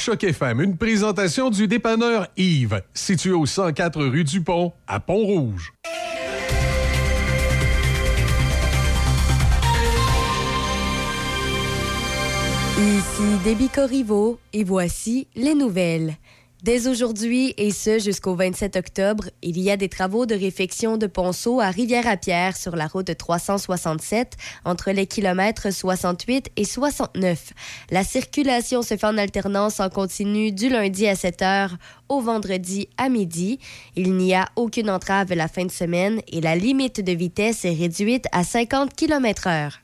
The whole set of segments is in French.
Choc une présentation du dépanneur Yves, situé au 104 rue du Pont, à Pont-Rouge. Ici Déby Corriveau et voici les nouvelles. Dès aujourd'hui et ce jusqu'au 27 octobre, il y a des travaux de réfection de ponceau à Rivière-à-Pierre sur la route 367 entre les kilomètres 68 et 69. La circulation se fait en alternance en continu du lundi à 7 heures au vendredi à midi. Il n'y a aucune entrave la fin de semaine et la limite de vitesse est réduite à 50 km heure.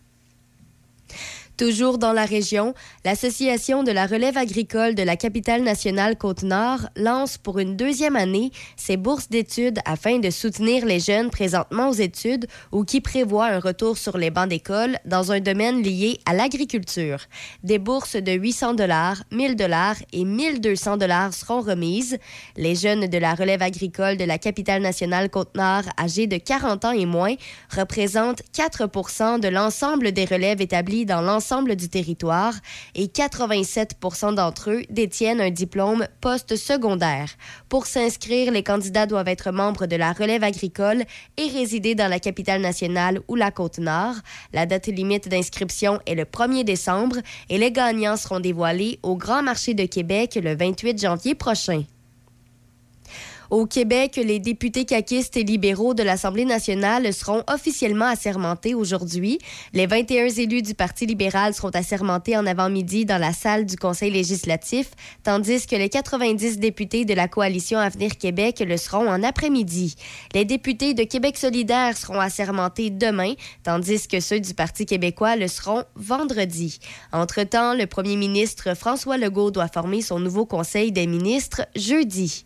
Toujours dans la région, l'Association de la relève agricole de la capitale nationale Côte-Nord lance pour une deuxième année ses bourses d'études afin de soutenir les jeunes présentement aux études ou qui prévoient un retour sur les bancs d'école dans un domaine lié à l'agriculture. Des bourses de 800 dollars, 1000 dollars et 1200 dollars seront remises. Les jeunes de la relève agricole de la capitale nationale Côte-Nord âgés de 40 ans et moins représentent 4 de l'ensemble des relèves établies dans l'ensemble du territoire et 87% d'entre eux détiennent un diplôme post-secondaire. Pour s'inscrire, les candidats doivent être membres de la relève agricole et résider dans la capitale nationale ou la Côte-Nord. La date limite d'inscription est le 1er décembre et les gagnants seront dévoilés au Grand Marché de Québec le 28 janvier prochain. Au Québec, les députés caquistes et libéraux de l'Assemblée nationale seront officiellement assermentés aujourd'hui. Les 21 élus du Parti libéral seront assermentés en avant-midi dans la salle du Conseil législatif, tandis que les 90 députés de la coalition Avenir Québec le seront en après-midi. Les députés de Québec solidaire seront assermentés demain, tandis que ceux du Parti québécois le seront vendredi. Entre-temps, le premier ministre François Legault doit former son nouveau Conseil des ministres jeudi.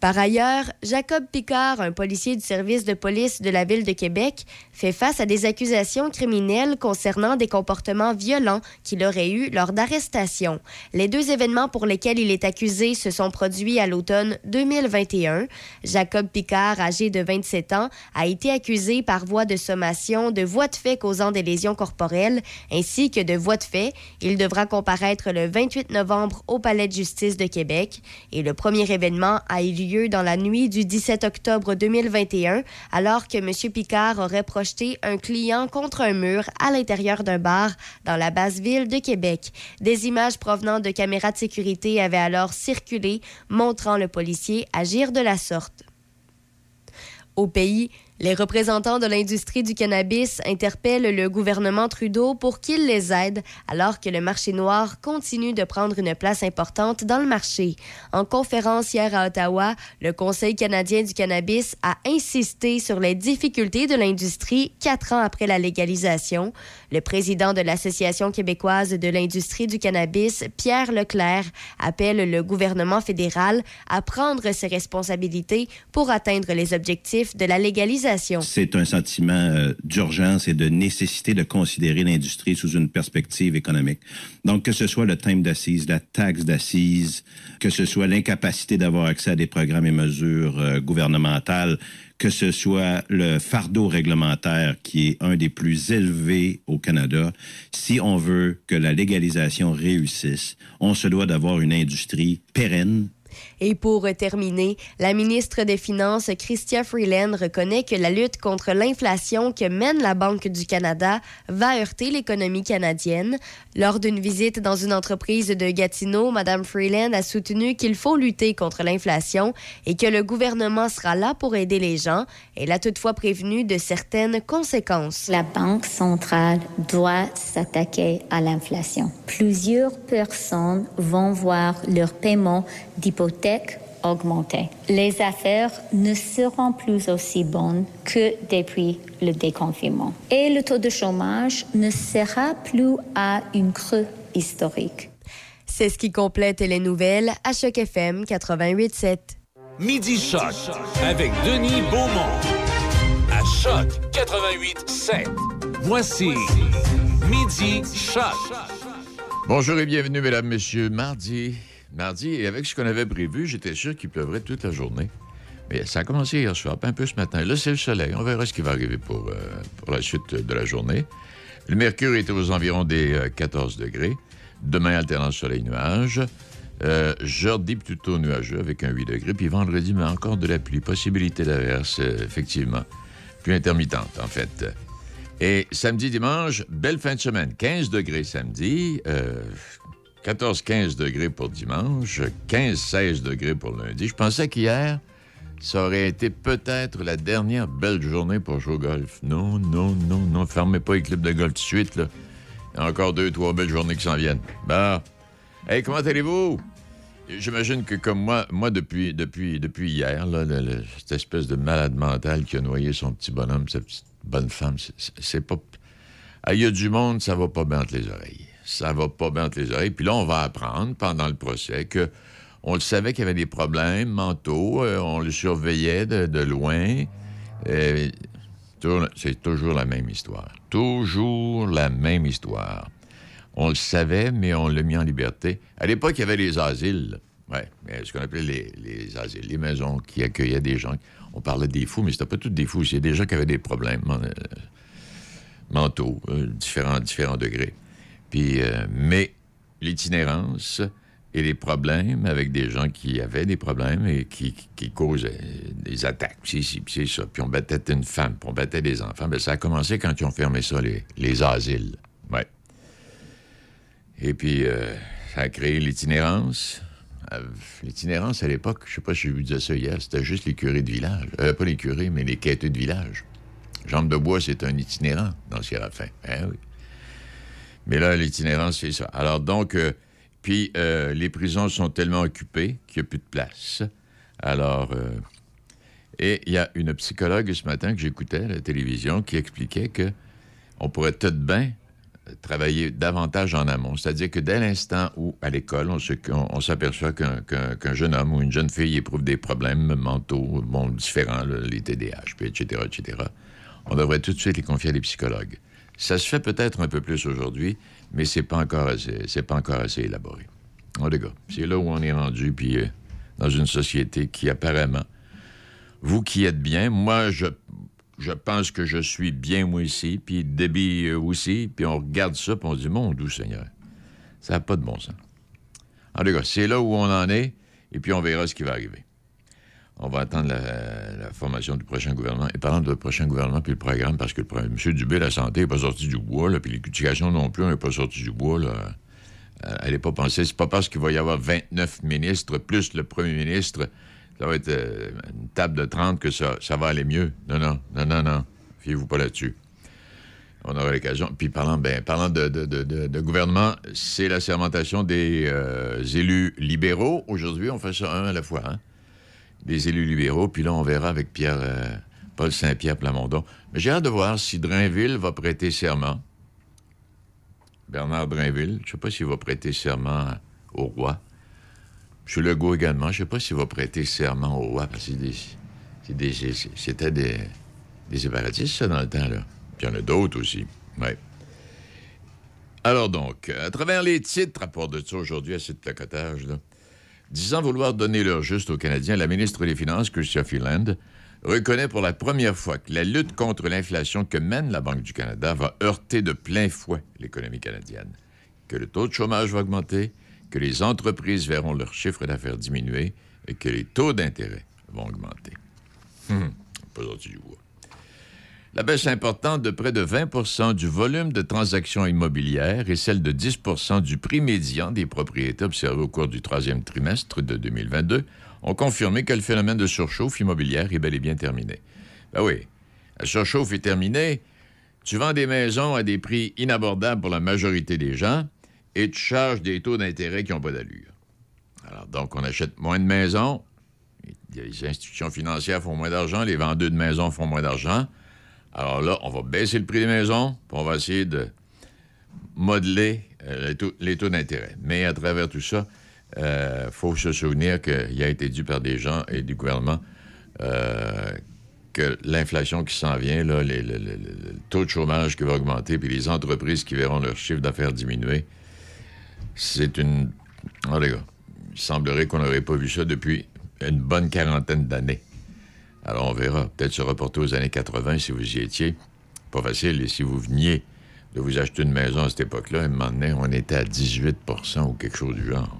Par ailleurs, Jacob Picard, un policier du service de police de la ville de Québec, fait face à des accusations criminelles concernant des comportements violents qu'il aurait eus lors d'arrestations. Les deux événements pour lesquels il est accusé se sont produits à l'automne 2021. Jacob Picard, âgé de 27 ans, a été accusé par voie de sommation de voies de fait causant des lésions corporelles ainsi que de voies de fait. Il devra comparaître le 28 novembre au Palais de justice de Québec et le premier événement a eu lieu lieu dans la nuit du 17 octobre 2021, alors que M. Picard aurait projeté un client contre un mur à l'intérieur d'un bar dans la basse ville de Québec. Des images provenant de caméras de sécurité avaient alors circulé, montrant le policier agir de la sorte. Au pays, les représentants de l'industrie du cannabis interpellent le gouvernement Trudeau pour qu'il les aide alors que le marché noir continue de prendre une place importante dans le marché. En conférence hier à Ottawa, le Conseil canadien du cannabis a insisté sur les difficultés de l'industrie quatre ans après la légalisation. Le président de l'Association québécoise de l'industrie du cannabis, Pierre Leclerc, appelle le gouvernement fédéral à prendre ses responsabilités pour atteindre les objectifs de la légalisation c'est un sentiment euh, d'urgence et de nécessité de considérer l'industrie sous une perspective économique. Donc, que ce soit le thème d'assises, la taxe d'assises, que ce soit l'incapacité d'avoir accès à des programmes et mesures euh, gouvernementales, que ce soit le fardeau réglementaire qui est un des plus élevés au Canada, si on veut que la légalisation réussisse, on se doit d'avoir une industrie pérenne, et pour terminer, la ministre des Finances, Chrystia Freeland, reconnaît que la lutte contre l'inflation que mène la Banque du Canada va heurter l'économie canadienne. Lors d'une visite dans une entreprise de Gatineau, Mme Freeland a soutenu qu'il faut lutter contre l'inflation et que le gouvernement sera là pour aider les gens. Elle a toutefois prévenu de certaines conséquences. La Banque centrale doit s'attaquer à l'inflation. Plusieurs personnes vont voir leur paiement d'hypothèque augmenter. Les affaires ne seront plus aussi bonnes que depuis le déconfinement. Et le taux de chômage ne sera plus à une creux historique. C'est ce qui complète les nouvelles à Choc FM 88.7. Midi Choc avec Denis Beaumont. À Choc 88.7. Voici Midi Choc. Bonjour et bienvenue, mesdames, messieurs. Mardi, mardi, et avec ce qu'on avait prévu, j'étais sûr qu'il pleuvrait toute la journée. Mais ça a commencé hier soir, un peu ce matin. Là, c'est le soleil. On verra ce qui va arriver pour, euh, la suite de la journée. Le mercure est aux environs des 14 euh, degrés. Demain, alternance soleil-nuage. Euh, jeudi, plutôt nuageux avec un 8 degrés. Puis vendredi, mais encore de la pluie. Possibilité d'averse, effectivement. Plus intermittente, en fait. Et samedi, dimanche, belle fin de semaine. 15 degrés samedi, 14-15 degrés pour dimanche, 15-16 degrés pour lundi. Je pensais qu'hier, ça aurait été peut-être la dernière belle journée pour jouer au golf. Non, non, non, non. Fermez pas les clubs de golf tout de suite, là. Il y a encore deux, trois belles journées qui s'en viennent. Bah. Hey, comment allez-vous? J'imagine que comme moi, moi depuis, depuis, depuis hier, cette espèce de malade mental qui a noyé son petit bonhomme, cette petite bonne femme, c'est pas. Ah, il y a du monde, ça va pas bien entre les oreilles ça va pas bien entre les oreilles. Puis là, on va apprendre pendant le procès que on le savait qu'il y avait des problèmes mentaux, euh, on le surveillait de, loin. Euh, c'est toujours la même histoire. Toujours la même histoire. On le savait, mais on l'a mis en liberté. À l'époque, il y avait les asiles. Oui, ce qu'on appelait les, les, asiles, les maisons qui accueillaient des gens. On parlait des fous, mais c'était pas tous des fous. C'est des gens qui avaient des problèmes euh, mentaux, différents, différents degrés. Puis, euh, mais l'itinérance et les problèmes avec des gens qui avaient des problèmes et qui, qui causaient des attaques, ça. Puis on battait une femme, puis on battait des enfants. Bien, ça a commencé quand ils ont fermé ça, les, les asiles. Ouais. Et puis, euh, ça a créé l'itinérance. Euh, l'itinérance, à l'époque, je sais pas si je vous disais ça hier, c'était juste les curés de village. pas les curés, mais les quêteux de village. Jambe de bois, c'est un itinérant dans Séraphin. Eh oui. Mais là, l'itinérance, c'est ça. Alors donc, euh, puis euh, les prisons sont tellement occupées qu'il n'y a plus de place. Alors, euh, et il y a une psychologue ce matin que j'écoutais à la télévision qui expliquait que on pourrait tout de bien travailler davantage en amont. C'est-à-dire que dès l'instant où, à l'école, on, s'aperçoit qu'un jeune homme ou une jeune fille éprouve des problèmes mentaux, bon, différents, les TDAH, etc., etc., on devrait tout de suite les confier à des psychologues. Ça se fait peut-être un peu plus aujourd'hui, mais c'est pas encore assez, c'est pas encore assez élaboré. En tout cas, c'est là où on est rendu, puis euh, dans une société qui apparemment, vous qui êtes bien, moi je, je pense que je suis bien moi aussi, puis Debbie euh, aussi, puis on regarde ça, puis on se dit mon doux Seigneur, ça n'a pas de bon sens. En tout cas, c'est là où on en est, et puis on verra ce qui va arriver. On va attendre la, formation du prochain gouvernement. Et parlant de prochain gouvernement puis le programme, parce que le M. Dubé, la santé, n'est pas sorti du bois, là, puis l'éducation non plus, n'est pas sorti du bois. Là. Euh, Elle n'est pas pensée. C'est pas parce qu'il va y avoir 29 ministres plus le premier ministre, ça va être euh, une table de 30 que ça, ça va aller mieux. Non, non, non, non, non. Fiez-vous pas là-dessus. On aura l'occasion. Puis parlant, ben, parlant de gouvernement, c'est la sermentation des euh, élus libéraux. Aujourd'hui, on fait ça un à la fois. Hein? Des élus libéraux. Puis là, on verra avec Pierre, euh, Paul Saint-Pierre Plamondon. Mais j'ai hâte de voir si Drainville va prêter serment. Bernard Drainville, je ne sais pas s'il va prêter serment au roi. M. Legault également, je ne sais pas s'il va prêter serment au roi, parce que c'est des- des- c'était des, séparatistes, ça, dans le temps, là. Puis il y en a d'autres aussi. Ouais. Alors donc, à travers les titres, rapport de ça aujourd'hui à ce placotage, là, disant vouloir donner leur juste aux Canadiens, la ministre des Finances, Chrystia Freeland, reconnaît pour la première fois que la lutte contre l'inflation que mène la Banque du Canada va heurter de plein fouet l'économie canadienne, que le taux de chômage va augmenter, que les entreprises verront leur chiffre d'affaires diminuer et que les taux d'intérêt vont augmenter. Hum, pas du bois. La baisse importante de près de 20% du volume de transactions immobilières et celle de 10% du prix médian des propriétés observées au cours du troisième trimestre de 2022 ont confirmé que le phénomène de surchauffe immobilière est bel et bien terminé. Ben oui, la surchauffe est terminée. Tu vends des maisons à des prix inabordables pour la majorité des gens et tu charges des taux d'intérêt qui n'ont pas d'allure. Alors, donc, on achète moins de maisons, les institutions financières font moins d'argent, les vendeurs de maisons font moins d'argent. Alors là, on va baisser le prix des maisons, puis on va essayer de modeler euh, les taux, d'intérêt. Mais à travers tout ça, il faut se souvenir qu'il a été dû par des gens et du gouvernement euh, que l'inflation qui s'en vient, le taux de chômage qui va augmenter, puis les entreprises qui verront leur chiffre d'affaires diminuer, c'est une... Oh, les gars, il semblerait qu'on n'aurait pas vu ça depuis une bonne quarantaine d'années. Alors, on verra. Peut-être se reporter aux années 80 si vous y étiez. Pas facile. Et si vous veniez de vous acheter une maison à cette époque-là, un moment donné, on était à 18% ou quelque chose du genre.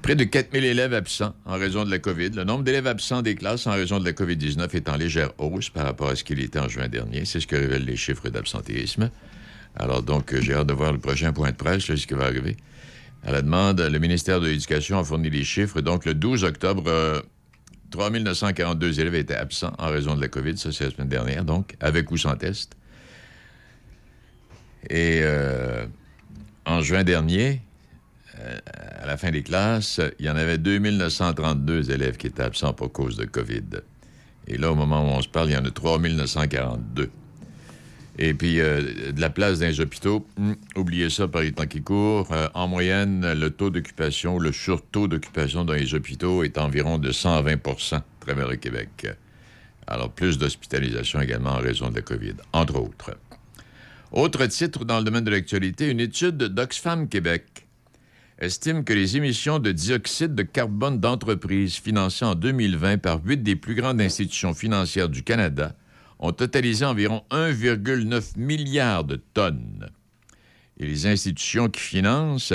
Près de 4000 élèves absents en raison de la COVID. Le nombre d'élèves absents des classes en raison de la COVID-19 est en légère hausse par rapport à ce qu'il était en juin dernier. C'est ce que révèlent les chiffres d'absentéisme. Alors, donc, j'ai hâte de voir le prochain point de presse, là, ce qui va arriver. À la demande, le ministère de l'Éducation a fourni les chiffres. Donc, le 12 octobre, euh, 3 942 élèves étaient absents en raison de la COVID, ça c'est la semaine dernière, donc, avec ou sans test. Et euh, en juin dernier, euh, à la fin des classes, il y en avait 2 932 élèves qui étaient absents pour cause de COVID. Et là, au moment où on se parle, il y en a 3 942. Et puis, euh, de la place dans les hôpitaux, hum, oubliez ça par les temps qui courent. Euh, en moyenne, le taux d'occupation, le surtaux d'occupation dans les hôpitaux est environ de 120% à travers le Québec. Alors, plus d'hospitalisation également en raison de la COVID, entre autres. Autre titre dans le domaine de l'actualité, une étude d'Oxfam Québec estime que les émissions de dioxyde de carbone d'entreprises financées en 2020 par huit des plus grandes institutions financières du Canada ont totalisé environ 1,9 milliard de tonnes. Et les institutions qui financent,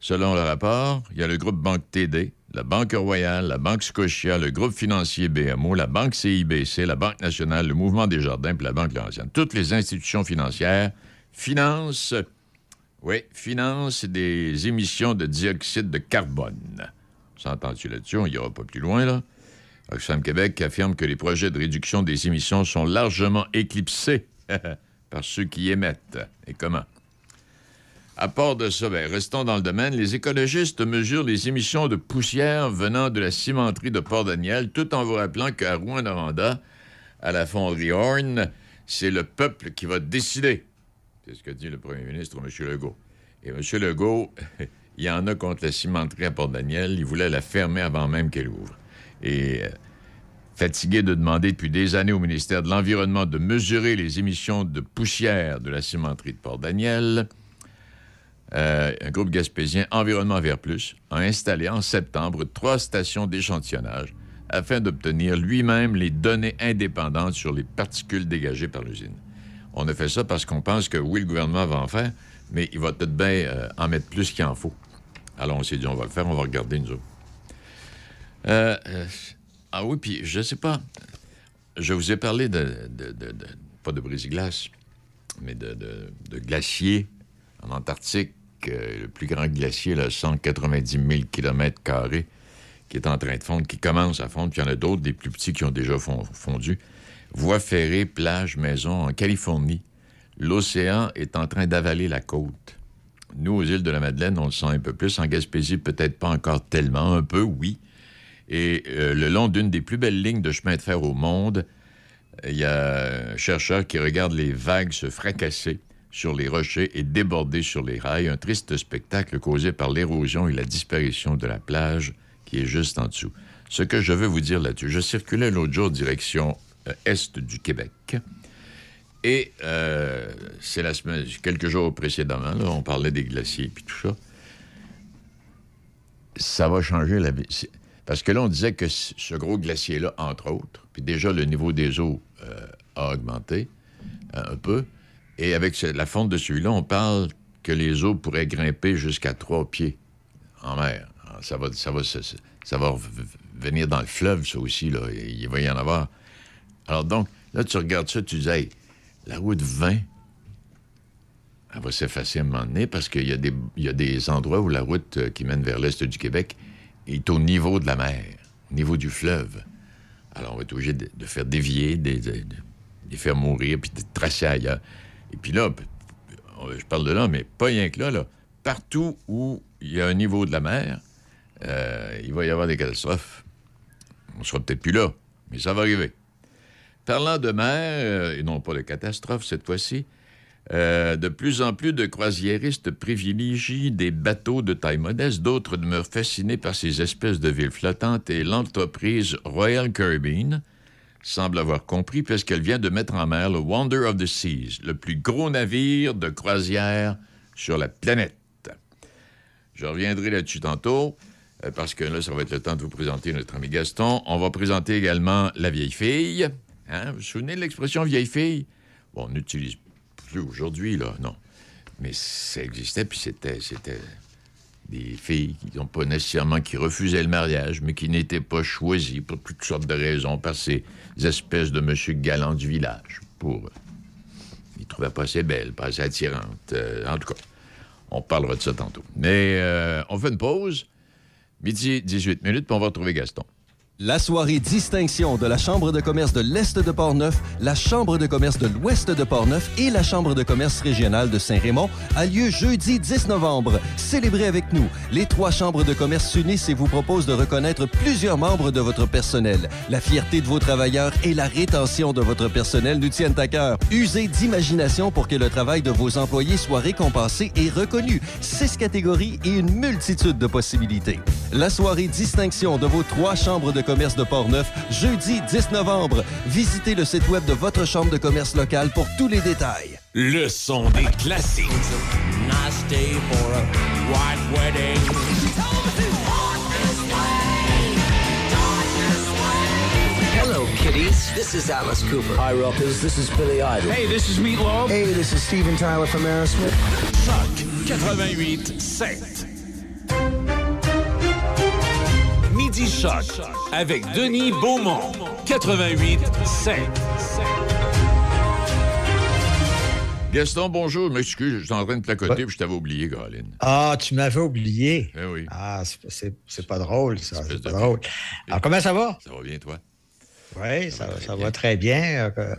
selon le rapport, il y a le groupe Banque TD, la Banque Royale, la Banque Scotia, le groupe financier BMO, la Banque CIBC, la Banque nationale, le Mouvement des Jardins puis la Banque Laurentienne. Toutes les institutions financières financent, oui, financent des émissions de dioxyde de carbone. S'entend-tu là-dessus? On ira pas plus loin, là. Oxfam Québec affirme que les projets de réduction des émissions sont largement éclipsés par ceux qui émettent. Et comment? À part de ça, ben, restons dans le domaine. Les écologistes mesurent les émissions de poussière venant de la cimenterie de Port-Daniel, tout en vous rappelant qu'à Rouen-Noranda, à la fonderie Horn, c'est le peuple qui va décider. C'est ce que dit le premier ministre, M. Legault. Et M. Legault, il y en a contre la cimenterie à Port-Daniel. Il voulait la fermer avant même qu'elle ouvre. Et euh, fatigué de demander depuis des années au ministère de l'Environnement de mesurer les émissions de poussière de la cimenterie de Port-Daniel, euh, un groupe gaspésien Environnement Vert Plus a installé en septembre trois stations d'échantillonnage afin d'obtenir lui-même les données indépendantes sur les particules dégagées par l'usine. On a fait ça parce qu'on pense que oui, le gouvernement va en faire, mais il va peut-être bien euh, en mettre plus qu'il en faut. Alors on s'est dit, on va le faire, on va regarder nous autres. Euh, euh, Ah oui, puis je sais pas. Je vous ai parlé de, pas de brise-glace, mais de, de, de glacier en Antarctique, euh, le plus grand glacier, là, 190 000 km qui est en train de fondre, qui commence à fondre, puis il y en a d'autres, des plus petits qui ont déjà fon- fondu. Voies ferrées, plages, maisons en Californie. L'océan est en train d'avaler la côte. Nous, aux îles de la Madeleine, on le sent un peu plus. En Gaspésie, peut-être pas encore tellement. Un peu, oui. Et euh, le long d'une des plus belles lignes de chemin de fer au monde, il y a un chercheur qui regarde les vagues se fracasser sur les rochers et déborder sur les rails. Un triste spectacle causé par l'érosion et la disparition de la plage qui est juste en dessous. Ce que je veux vous dire là-dessus, je circulais l'autre jour direction euh, est du Québec. Et euh, c'est la semaine, quelques jours précédemment, là, on parlait des glaciers puis tout ça. Ça va changer la vie. Parce que là, on disait que ce gros glacier-là, entre autres, puis déjà le niveau des eaux euh, a augmenté euh, un peu. Et avec la fonte de celui-là, on parle que les eaux pourraient grimper jusqu'à trois pieds en mer. Ça va, ça va, ça va venir dans le fleuve, ça aussi. Là. Il va y en avoir. Alors donc, là, tu regardes ça, tu dis, hey, la route 20, elle va s'effacer à un moment donné parce qu'il y, a des- il y a des endroits où la route euh, qui mène vers l'est du Québec est au niveau de la mer, au niveau du fleuve. Alors, on va être obligé de, faire dévier, de, les faire mourir, puis de tracer ailleurs. Et puis là, je parle de là, mais pas rien que là, là. Partout où il y a un niveau de la mer, euh, il va y avoir des catastrophes. On sera peut-être plus là, mais ça va arriver. Parlant de mer, euh, et non pas de catastrophe cette fois-ci, euh, de plus en plus de croisiéristes privilégient des bateaux de taille modeste, d'autres demeurent fascinés par ces espèces de villes flottantes et l'entreprise Royal Caribbean semble avoir compris puisqu'elle vient de mettre en mer le Wonder of the Seas, le plus gros navire de croisière sur la planète. Je reviendrai là-dessus tantôt, euh, parce que là, ça va être le temps de vous présenter notre ami Gaston. On va présenter également la vieille fille. Hein? Vous vous souvenez de l'expression vieille fille? Bon, on n'utilise aujourd'hui, là, non. Mais ça existait, puis c'était, c'était des filles qui n'ont pas nécessairement qui refusaient le mariage, mais qui n'étaient pas choisies pour toutes sortes de raisons par ces espèces de monsieur galants du village. Pour, ils trouvaient pas assez belle, pas assez attirante. Euh, en tout cas, on parlera de ça tantôt. Mais euh, on fait une pause. Midi 18 minutes, puis on va retrouver Gaston. La soirée distinction de la Chambre de commerce de l'Est de Portneuf, la Chambre de commerce de l'Ouest de Portneuf et la Chambre de commerce régionale de Saint-Raymond a lieu jeudi 10 novembre. Célébrez avec nous. Les trois chambres de commerce s'unissent et vous proposent de reconnaître plusieurs membres de votre personnel. La fierté de vos travailleurs et la rétention de votre personnel nous tiennent à cœur. Usez d'imagination pour que le travail de vos employés soit récompensé et reconnu. Six catégories et une multitude de possibilités. La soirée distinction de vos trois chambres de commerce de Portneuf, jeudi 10 novembre. Visitez le site web de votre chambre de commerce locale pour tous les détails. Le son des classiques. Nice day for a white wedding. Hello, kiddies. This is Alice Cooper. Hi, rockers. This is Billy Idol. Hey, this is Meatloaf. Hey, this is Steven Tyler from Aerosmith. Choc 88 7. Midi Choc avec Denis Beaumont. 88 7. Gaston, bonjour. Je m'excuse, j'étais en train de placoter puis je t'avais oublié, Caroline. Ah, tu m'avais oublié. Eh oui. Ah, c'est- pas drôle, ça. C'est pas drôle. Alors, comment ça va? Ça va bien, toi? Oui, ça, ça va très bien. Euh,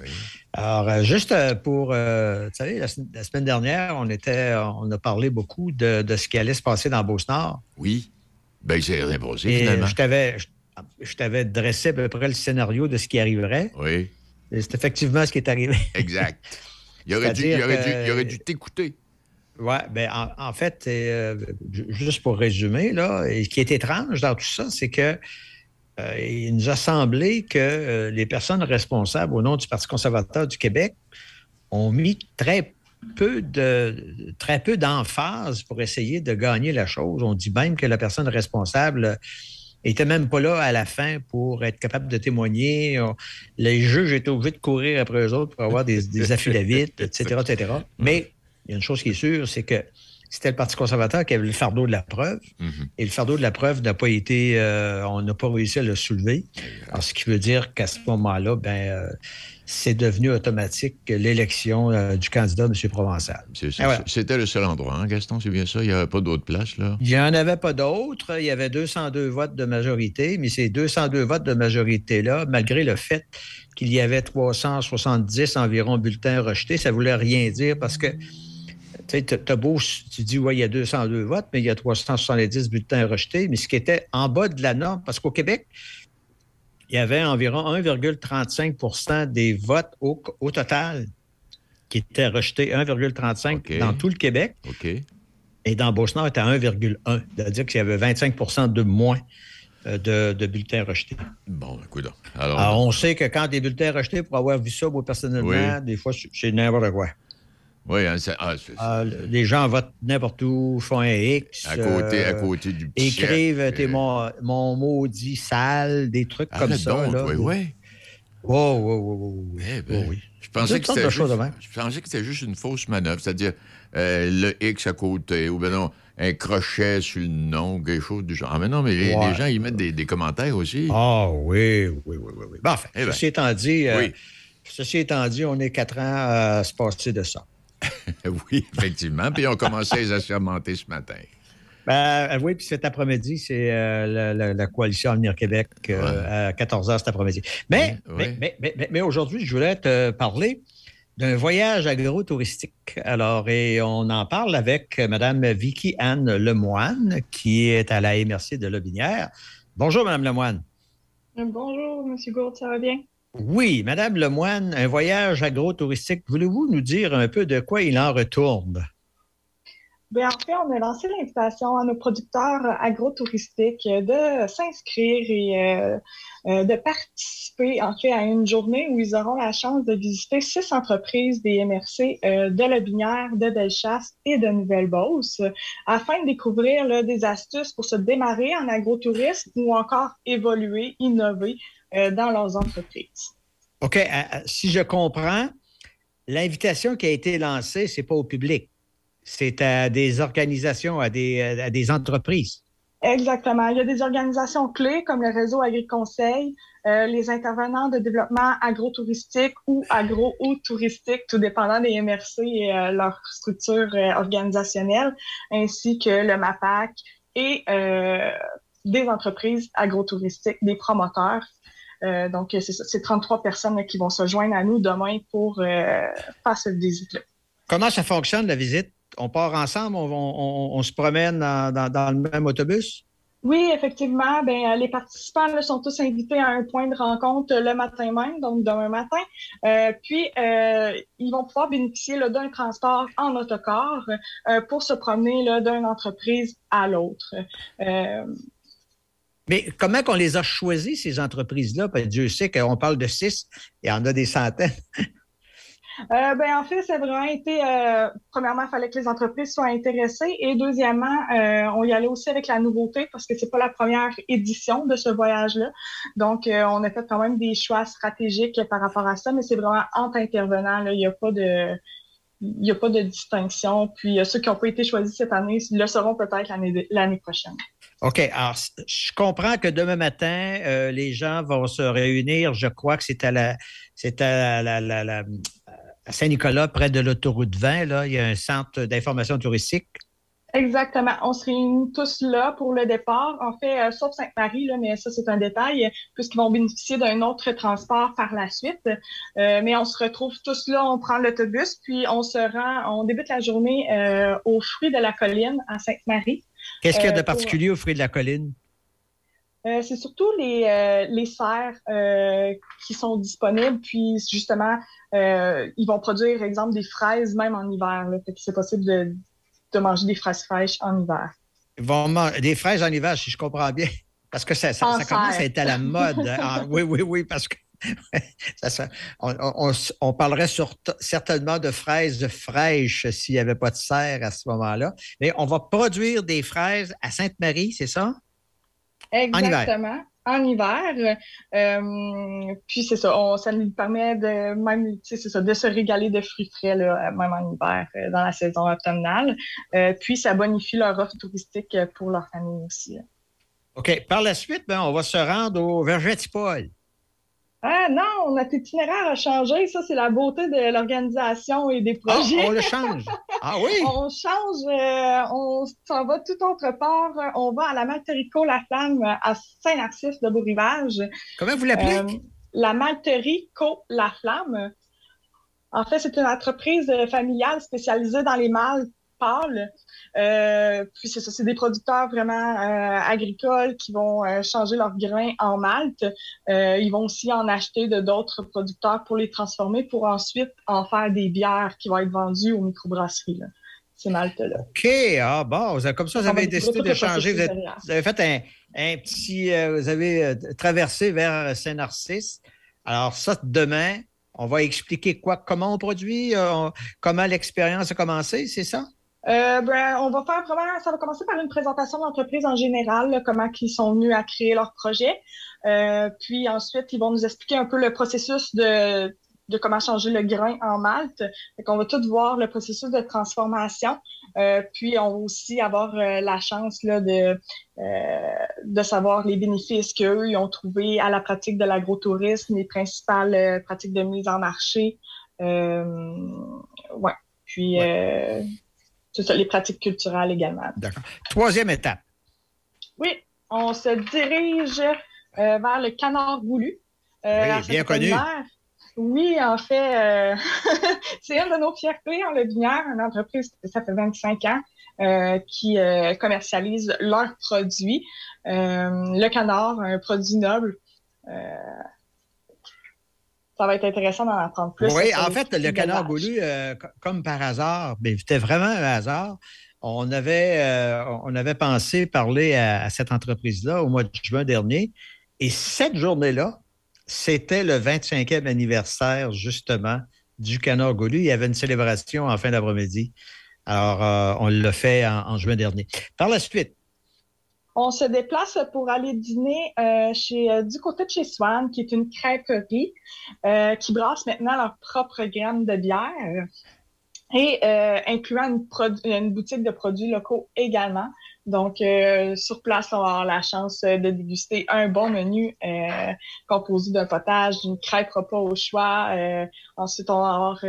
Alors, euh, juste euh, pour, euh, tu savez, la, se- la semaine dernière, on était, on a parlé beaucoup de, de ce qui allait se passer dans Beauce-Nord. Oui. Ben, il s'est rien passé, Et finalement. je t'avais, je, je t'avais dressé à peu près le scénario de ce qui arriverait. Oui. Et c'est effectivement ce qui est arrivé. Exact. Il aurait dû, il aurait dû, il aurait dû t'écouter. Oui, ben en, en fait, euh, ju- juste pour résumer, là, ce qui est étrange dans tout ça, c'est que euh, il nous a semblé que euh, les personnes responsables au nom du Parti conservateur du Québec ont mis très peu de très peu d'emphase pour essayer de gagner la chose. On dit même que la personne responsable était même pas là à la fin pour être capable de témoigner. Les juges étaient obligés de courir après eux autres pour avoir des, des affidavits, etc., etc. Mais il y a une chose qui est sûre, c'est que c'était le Parti conservateur qui avait le fardeau de la preuve. Mhm. Et le fardeau de la preuve n'a pas été, euh, on n'a pas réussi à le soulever. Alors, ce qui veut dire qu'à ce moment-là, ben, euh, c'est devenu automatique l'élection euh, du candidat, M. Provençal. Ah. C'était le seul endroit, hein, Gaston, c'est bien ça? Il n'y avait pas d'autre place, là? Il n'y en avait pas d'autres. Il y avait 202 votes de majorité, mais ces 202 votes de majorité-là, malgré le fait qu'il y avait 370 environ bulletins rejetés, ça ne voulait rien dire parce que tu sais, beau, tu dis, ouais, il y a 202 votes, mais il y a 370 bulletins rejetés, mais ce qui était en bas de la norme, parce qu'au Québec, il y avait environ 1,35% des votes au, au total qui étaient rejetés, 1,35 OK. dans tout le Québec. Et dans Beauce-Nord, était à 1,1. C'est-à-dire qu'il y avait 25% de moins euh, de, de bulletins rejetés. Bon, écoute. Alors, Alors, on sait que quand des bulletins rejetés, pour avoir vu ça, moi, personnellement, Oui. des fois, c'est n'importe quoi. Oui, hein, c'est- ah, Ah, les gens votent n'importe où, font un X. à, côté, euh, à côté du petit Écrivent t'es euh, mon, mon maudit sale, des trucs comme ça. donc, là. oui, oui. Oh, oui, oui, oui, oui. Eh ben, Oh, oui. Je pensais que c'était juste, de même. je pensais que c'était juste une fausse manœuvre, c'est-à-dire euh, le X à côté, ou ben non, un crochet sur le nom, quelque chose du genre. Ah, mais non, mais les, Ouais. les gens, ils mettent des, des commentaires aussi. Ah oui, oui, oui, oui. oui. Bon, enfin, Eh ben. ceci étant dit, euh, Oui. ceci étant dit, on est quatre ans à se passer de ça. oui, effectivement. Puis on commençait à les assermenter ce matin. Ben, euh, oui, puis cet après-midi, c'est euh, la, la- la coalition Avenir Québec euh, à 14 h cet après-midi. Mais, Oui, mais, oui. mais, mais, mais- mais aujourd'hui, je voulais te parler d'un voyage agro-touristique. Alors, et on en parle avec Mme Vicky Anne Lemoine, qui est à la MRC de Lobinière. Bonjour, Mme Lemoine. Bonjour, M. Gourde, ça va bien? Oui, Madame Lemoine, un voyage agro-touristique. Voulez-vous nous dire un peu de quoi il en retourne? Bien, en fait, on a lancé l'invitation à nos producteurs agrotouristiques de s'inscrire et euh, euh, de participer, à une journée où ils auront la chance de visiter six entreprises des MRC euh, de Lobinière, de Bellechasse et de Nouvelle-Beauce, afin de découvrir des astuces pour se démarrer en agrotourisme ou encore évoluer, innover dans leurs entreprises. OK, euh, euh, si je comprends, l'invitation qui a été lancée, c'est pas au public. C'est à des organisations, à des, à des entreprises. Exactement. Il y a des organisations clés comme le réseau Agri-Conseil, euh, les intervenants de développement agro-touristique ou agro ou touristique, tout dépendant des MRC et euh, leur structure euh, organisationnelle, ainsi que le MAPAC et euh, des entreprises agro-touristiques, des promoteurs. Euh, donc, c'est ça, c'est 33 personnes qui vont se joindre à nous demain pour euh, faire cette visite-là. Comment ça fonctionne, la visite? On part ensemble, on, on- on se promène dans, dans- dans le même autobus? Oui, effectivement. Ben, euh, les participants là, sont tous invités à un point de rencontre le matin même, donc demain matin. Euh, puis, ils vont pouvoir bénéficier d'un transport en autocar pour se promener d'une entreprise à l'autre. Mais comment qu'on les a choisis, ces entreprises-là? Dieu sait qu'on parle de six, y en a des centaines. Euh, ben, en fait, ça a vraiment été, euh, premièrement, il fallait que les entreprises soient intéressées et deuxièmement, euh, on y allait aussi avec la nouveauté parce que c'est pas la première édition de ce voyage-là. Donc, on a fait quand même des choix stratégiques par rapport à ça, mais c'est vraiment entre intervenants. Il n'y a pas de, il a pas de distinction. Puis, ceux qui n'ont pas été choisis cette année le seront peut-être l'année prochaine. OK. Alors, je comprends que demain matin, euh, les gens vont se réunir. Je crois que c'est à la, Saint-Nicolas, près de l'autoroute 20. Là, il y a un centre d'information touristique. Exactement. On se réunit tous là pour le départ. En fait, euh, sauf Sainte-Marie, mais ça, c'est un détail, puisqu'ils vont bénéficier d'un autre transport par la suite. Euh, mais on se retrouve tous là, on prend l'autobus, puis on se rend, on débute la journée aux fruits de la colline à Sainte-Marie. Qu'est-ce qu'il y a de Euh, pour- particulier au fruit de la colline? Euh, c'est surtout les, euh, les serres euh, qui sont disponibles. Puis justement, ils vont produire, exemple, des fraises même en hiver. Là. Fait que c'est possible de, de manger des fraises fraîches en hiver. Ils vont manger des fraises en hiver, si je comprends bien. Parce que ça, ça- En ça commence à être à la mode. hein. Ah, oui, oui, oui, parce que ça, on, parlerait sur- certainement de fraises fraîches s'il n'y avait pas de serre à ce moment-là. Mais on va produire des fraises à Sainte-Marie, c'est ça? Exactement. en hiver. Euh, puis c'est ça, on, ça nous permet de même, c'est ça, de se régaler de fruits frais là, même en hiver euh, dans la saison automnale. Euh, puis ça bonifie leur offre touristique pour leur famille aussi. là. OK. Par la suite, ben, on va se rendre au Vergeti-Paul. Ah non, notre itinéraire a changé. Ça, c'est la beauté de l'organisation et des Ah, projets. on le change. Ah oui? on change, euh, on s'en va tout autre part. On va à la Malterico La Flamme à Saint-Narcisse de Beau-Rivage. Comment vous l'appelez? Euh, la Malterico La Flamme. En fait, c'est une entreprise familiale spécialisée dans les mâles Euh, puis c'est ça, c'est des producteurs vraiment euh, agricoles qui vont euh, changer leurs grains en malt. Euh, ils vont aussi en acheter de d'autres producteurs pour les transformer pour ensuite en faire des bières qui vont être vendues aux microbrasseries. là, Ces maltes-là. OK. Ah bon, comme ça, vous avez décidé de changer. Vous, êtes- avez fait un, un petit. vous avez traversé vers Saint-Narcisse. Alors, ça, demain, on va expliquer quoi, comment on produit, euh, comment l'expérience a commencé, c'est ça? Euh, ben, on va faire ça va commencer par une présentation d'entreprise en général, là, comment ils sont venus à créer leur projet. Euh, puis ensuite, ils vont nous expliquer un peu le processus de, de comment changer le grain en malt. Fait qu'on va tout voir le processus de transformation. Euh, puis on va aussi avoir la chance là, de, euh, de savoir les bénéfices qu'eux ils ont trouvés à la pratique de l'agrotourisme, les principales pratiques de mise en marché. Euh, ouais. Puis euh, c'est ça, les pratiques culturelles également. D'accord. Troisième étape. Oui, on se dirige euh, vers le canard voulu. euh, Oui, bien connu. Oui, en fait, euh, c'est une de nos fiertés en Lobinière, une entreprise, ça fait 25 ans, euh, qui euh, commercialise leurs produits. Le canard, un produit noble. Ça va être intéressant d'en apprendre plus. Oui, en fait, le canard goulu, euh, co- comme par hasard, ben, c'était vraiment un hasard. On avait, euh, on avait pensé parler à, à cette entreprise-là au mois de juin dernier. Et cette journée-là, c'était le 25e anniversaire, justement, du canard goulu. Il y avait une célébration en fin d'après-midi. Alors, euh, on l'a fait en, en juin dernier. Par la suite, On se déplace pour aller dîner euh, chez, euh, du côté de chez Swan, qui est une crêperie euh, qui brasse maintenant leur propre gamme de bière et euh, incluant une, une boutique de produits locaux également. Donc, sur place, on va avoir la chance de déguster un bon menu composé d'un potage, d'une crêpe repas au choix. Ensuite, on va avoir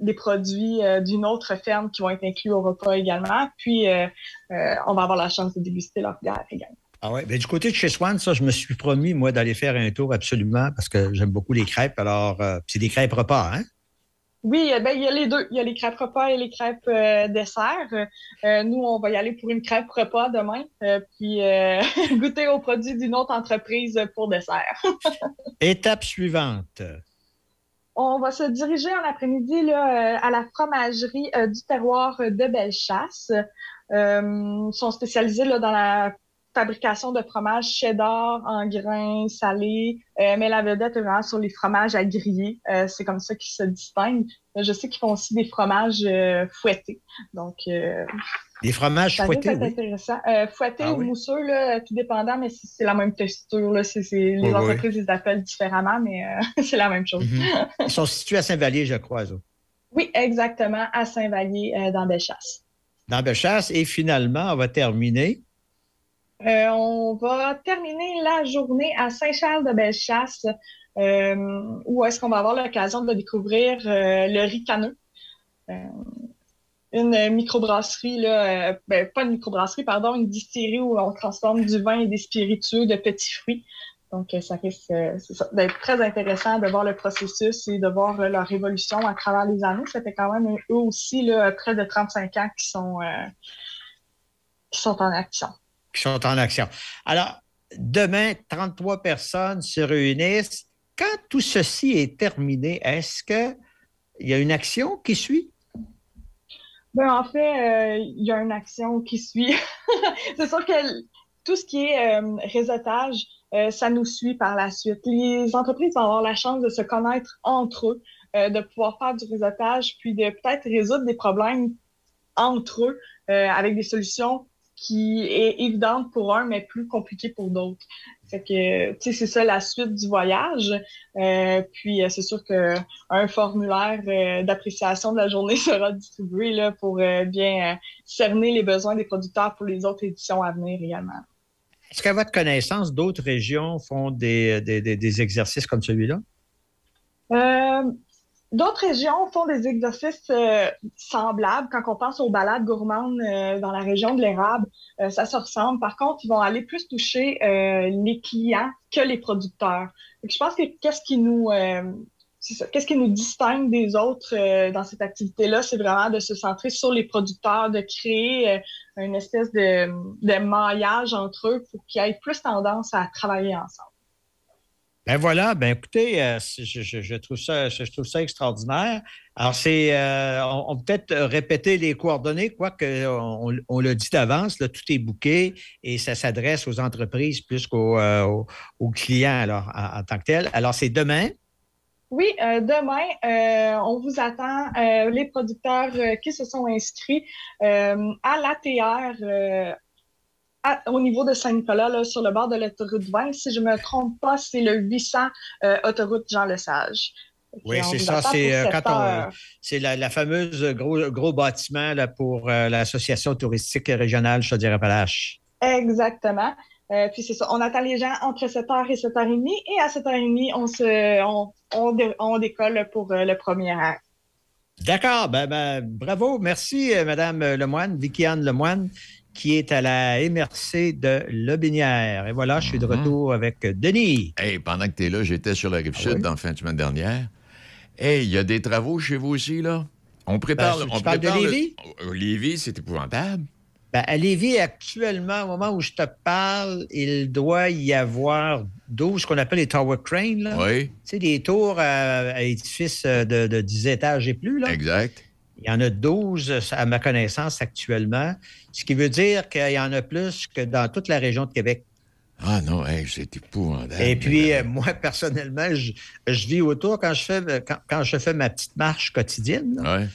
des produits euh, d'une autre ferme qui vont être inclus au repas également. Puis, euh, euh, on va avoir la chance de déguster leur bière également. ah ouais, ben, du côté de chez Swan, ça, je me suis promis, moi, d'aller faire un tour absolument parce que j'aime beaucoup les crêpes. Alors, c'est des crêpes repas, hein? Oui, ben, il y a les deux. Il y a les crêpes repas et les crêpes euh, dessert. Euh, nous, on va y aller pour une crêpe repas demain, euh, puis goûter aux produits d'une autre entreprise pour dessert. Étape suivante. On va se diriger en après-midi euh, à la fromagerie euh, du terroir de Bellechasse. Euh, ils sont spécialisés là, dans la fabrication de fromages cheddar en grains salés, euh, mais la vedette est vraiment sur les fromages à griller. Euh, c'est comme ça qu'ils se distinguent. Je sais qu'ils font aussi des fromages euh, fouettés. Donc, Des fromages ça fouettés, oui. intéressant. Fouettés Ah ou oui? mousseux, là, tout dépendant, mais c'est la même texture. Là. Les Oui, entreprises les appellent différemment, mais c'est la même chose. Mhm. Ils sont situés à Saint-Vallier, je crois, eux. Oui, exactement, à Saint-Vallier, dans Bellechasse. dans Bellechasse. Et finalement, on va terminer. Euh, on va terminer la journée à Saint-Charles-de-Bellechasse, euh, où est-ce qu'on va avoir l'occasion de découvrir euh, le ricaneux. Euh, une microbrasserie, là, euh, ben, pas une microbrasserie, pardon, une distillerie où on transforme du vin et des spiritueux de petits fruits. Donc, euh, ça risque d'être très intéressant de voir le processus et de voir leur évolution à travers les années. Ça fait quand même eux aussi là, près de 35 ans sont, qui sont en action. Qui sont en action. Alors, demain, 33 personnes se réunissent. Quand tout ceci est terminé, est-ce qu'il y a une action qui suit? Ben, en fait, euh, il y a une action qui suit. c'est sûr que tout ce qui est euh, réseautage, euh, ça nous suit par la suite. Les entreprises vont avoir la chance de se connaître entre eux, de pouvoir faire du réseautage, puis de peut-être résoudre des problèmes entre eux avec des solutions qui est évidente pour un, mais plus compliquées pour d'autres. Fait que, tu sais, c'est ça la suite du voyage. Euh, puis, euh, c'est sûr qu'un formulaire euh, d'appréciation de la journée sera distribué là, pour euh, bien cerner les besoins des producteurs pour les autres éditions à venir également. Est-ce qu'à votre connaissance, d'autres régions font des, des- des- des exercices comme celui-là? D'autres régions font des exercices euh, semblables. Quand on pense aux balades gourmandes euh, dans la région de l'érable, euh, ça se ressemble. Par contre, ils vont aller plus toucher euh, les clients que les producteurs. Je pense que qu'est-ce qui nous qu'est-ce qui nous distingue des autres dans cette activité-là, c'est vraiment de se centrer sur les producteurs, de créer une espèce de, de maillage entre eux pour qu'ils aient plus tendance à travailler ensemble. Ben voilà, ben écoutez, euh, je, trouve ça, je, ça extraordinaire. Alors, c'est, euh, on, peut peut-être répéter les coordonnées, quoique on, on l'a dit d'avance, tout est booké et ça s'adresse aux entreprises plus qu'aux euh, clients alors, en, tant que tel. Alors, c'est demain. Oui, demain, on vous attend, les producteurs qui se sont inscrits à l'ATR à- au niveau de Saint-Nicolas, sur le bord de l'autoroute 20. Si je me trompe pas, c'est le 800 euh, autoroute Jean-Lesage. Oui, c'est ça. C'est euh, quand on, c'est la, la fameuse gros, gros bâtiment là, pour euh, l'Association touristique régionale Chaudière-Appalaches. Exactement. Euh, puis c'est ça, on attend les gens entre 7h et 7h30 et à 7h30, on, se, on, on, dé- on décolle pour euh, le premier acte. D'accord. Ben, ben, bravo. Merci, euh, Madame Lemoine, Vicky-Anne Lemoine, qui est à la MRC de Lobinière. Et voilà, je suis de retour avec Denis. Hey, pendant que tu es là, j'étais sur la rive Ah sud oui? dans la fin de semaine dernière. Hey, il y a des travaux chez vous aussi, là? On prépare. Ben, tu on de prépare le- Lévis? Euh, Lévis, c'est épouvantable. Ben, à Lévis, actuellement, au moment où je te parle, il doit y avoir 12, ce qu'on appelle les tower cranes. Là. Oui. Tu sais, des tours à, à édifices euh, de, de 10 étages et plus. Là. Exact. Il y en a 12, à ma connaissance, actuellement. Ce qui veut dire qu'il y en a plus que dans toute la région de Québec. Ah non, hey, c'est épouvantable. Et puis, euh, moi, personnellement, je, je vis autour quand je fais quand, quand je fais ma petite marche quotidienne. Ouais.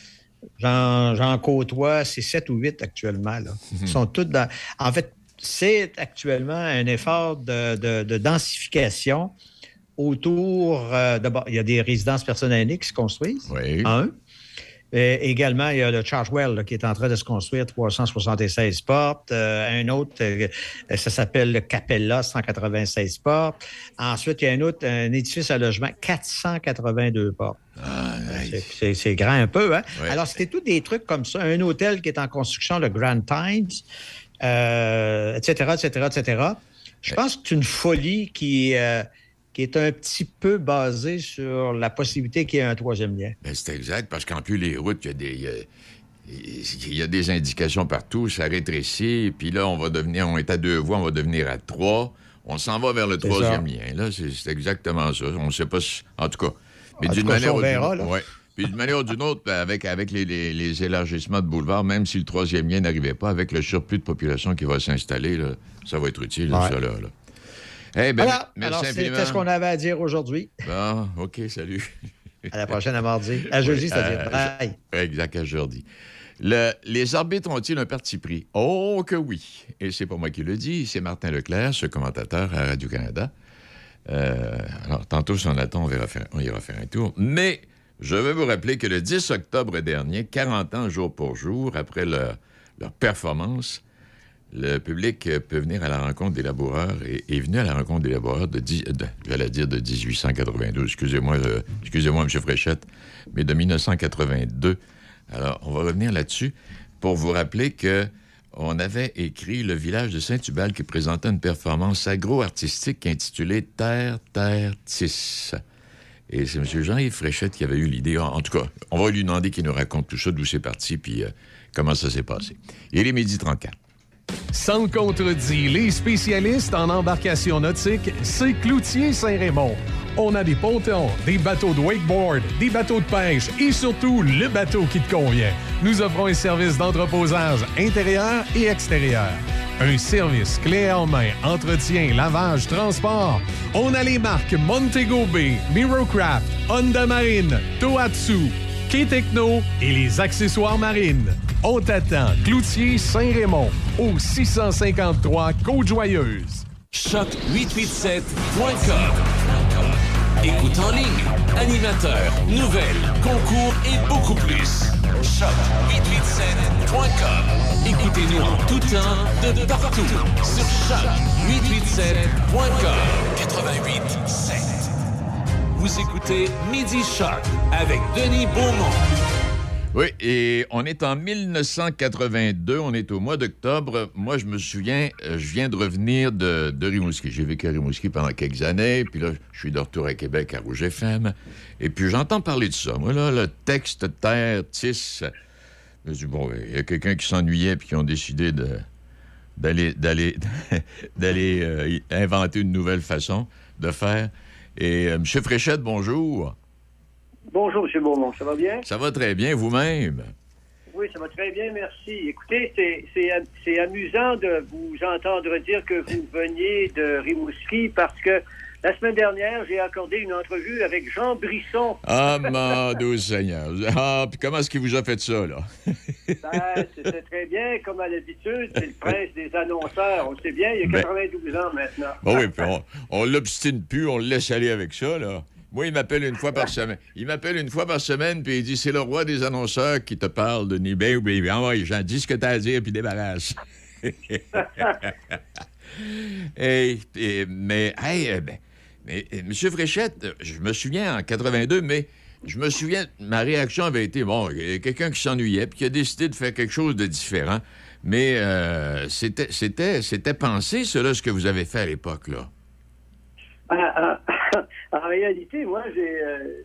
J'en, côtoie, c'est 7 ou 8 actuellement. Là. Ils sont tous dans. En fait, c'est actuellement un effort de, de- de densification autour. euh, D'abord, il y a des résidences personnelles qui se construisent. Oui. Un. Euh, également, il y a le Chargewell là, qui est en train de se construire, 376 portes. Euh, un autre, euh, ça s'appelle le Capella, 196 portes. Ensuite, il y a un autre, un édifice à logement, 482 portes. C'est- c'est- C'est grand un peu, hein? Ouais. Alors, c'était tous des trucs comme ça. Un hôtel qui est en construction, le Grand Times, euh, etc., etc., etc. Je pense que c'est une folie qui, qui est un petit peu basée sur la possibilité qu'il y ait un troisième lien. Ben, c'est exact, parce qu'en plus, les routes, il y a des. il y a- des indications partout, ça rétrécit, puis là, on va devenir, on est à deux voies, on va devenir à trois. On s'en va vers le troisième ça. lien. Là, c'est exactement ça. On ne sait pas si- En tout cas. Mais d'une manière ouais. Puis d'une manière ou d'une autre, ben, avec, avec les, les- les élargissements de boulevards, même si le troisième lien n'arrivait pas, avec le surplus de population qui va s'installer, ça va être utile, Ouais. ça, là. là. Ben, voilà. merci Alors, c'était ce qu'on avait à dire aujourd'hui. Bon, OK, salut. À la prochaine, à mardi. À jeudi, Oui, c'est-à-dire. euh, Bye. Exact, à jeudi. Le- les arbitres ont-ils un parti pris? Oh que oui. Et c'est pas moi qui le dis, c'est Martin Leclerc, ce commentateur à Radio-Canada. Euh, alors, tantôt, si on attend, on, verra faire- on ira faire un tour. Mais je vais vous rappeler que le 10 octobre dernier, 40 ans jour pour jour, après leur, leur performance, le public euh, peut venir à la rencontre des laboureurs et est venu à la rencontre des laboureurs de, dire de 1892, excusez-moi, euh, excusez-moi, M. Fréchette, mais de 1982. Alors, on va revenir là-dessus pour vous rappeler que on avait écrit Le village de Saint-Hubal qui présentait une performance agro-artistique intitulée Terre, Terre, Tis. Et c'est M. Jean-Yves Fréchette qui avait eu l'idée. En en tout cas, on va lui demander qu'il nous raconte tout ça, d'où c'est parti, puis euh, comment ça s'est passé. Il est midi 34. Sans le contredit, les spécialistes en embarcation nautique, c'est Cloutier Saint-Raymond. On a des pontons, des bateaux de wakeboard, des bateaux de pêche et surtout le bateau qui te convient. Nous offrons un service d'entreposage intérieur et extérieur. Un service clé en main, entretien, lavage, transport. On a les marques Montego Bay, Mirocraft, Honda Marine, Tohatsu, Quai Techno et les accessoires marines. On t'attend, Cloutier Saint-Raymond, au 653 Côte-Joyeuse. choc887.com. Écoute en ligne, animateur, nouvelles, concours et beaucoup plus. Choc887.com. Écoutez-nous en tout temps, de partout, sur choc887.com. 88.7. Vous écoutez Midi Choc avec Denis Beaumont. Oui, et on est en 1982, on est au mois d'octobre. Moi, je me souviens, euh, je viens de revenir de, de Rimouski. J'ai vécu à Rimouski pendant quelques années, puis là, je suis de retour à Québec à Rouge FM. Et puis, j'entends parler de ça. Moi, là, le texte Terre, Tis, je me dis, bon, il y a quelqu'un qui s'ennuyait, puis qui ont décidé d'aller d'aller d'aller euh, inventer une nouvelle façon de faire. Et euh, M. Fréchette, bonjour. Bonjour, M. Beaumont, ça va bien? Ça va très bien, vous-même? Oui, ça va très bien, merci. Écoutez, c'est- amusant de vous entendre dire que vous veniez de Rimouski parce que la semaine dernière, j'ai accordé une entrevue avec Jean Brisson. Ah, mon doux Seigneur. Ah, puis comment est-ce qu'il vous a fait ça, là? Ben, C'était très bien, comme à l'habitude, c'est le prince des annonceurs. On le sait bien, il y a Ben- 92 ans maintenant. Bon, oui, puis on, on l'obstine plus, on le laisse aller avec ça, là. Moi, il m'appelle une fois par semaine. Il m'appelle une fois par semaine, puis il dit C'est le roi des annonceurs qui te parle de Nibé ou Baby. Ah ouais, j'en dis ce que t'as à dire, puis débarrasse. Et- et- mais, hey, euh, ben, mais, euh, M. Fréchette, euh, je me souviens en 82, mais je me souviens, ma réaction avait été bon, il y a quelqu'un qui s'ennuyait, puis qui a décidé de faire quelque chose de différent. Mais euh, c'était, c'était, c'était pensé, cela, ce que vous avez fait à l'époque, là? Ah, en réalité, moi, j'ai, euh,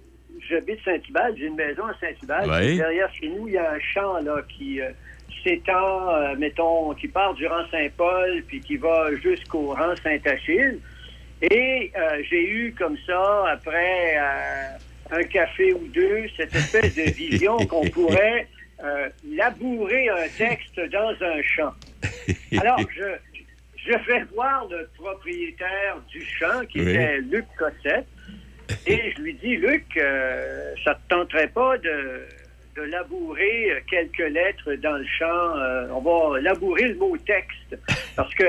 j'habite Saint-Hubert, j'ai une maison à Saint-Hubert. Ouais. Derrière chez nous, il y a un champ là, qui, euh, s'étend, euh, mettons, qui part du rang Saint-Paul, puis qui va jusqu'au rang Saint-Achille. Et j'ai eu comme ça, après un café ou deux, cette espèce de vision qu'on pourrait labourer un texte dans un champ. Alors, je, je vais voir le propriétaire du champ, qui Oui. était Luc Cossette, et je lui dis, Luc, euh, ça te tenterait pas de, de labourer quelques lettres dans le champ? euh, on va labourer le mot texte. Parce que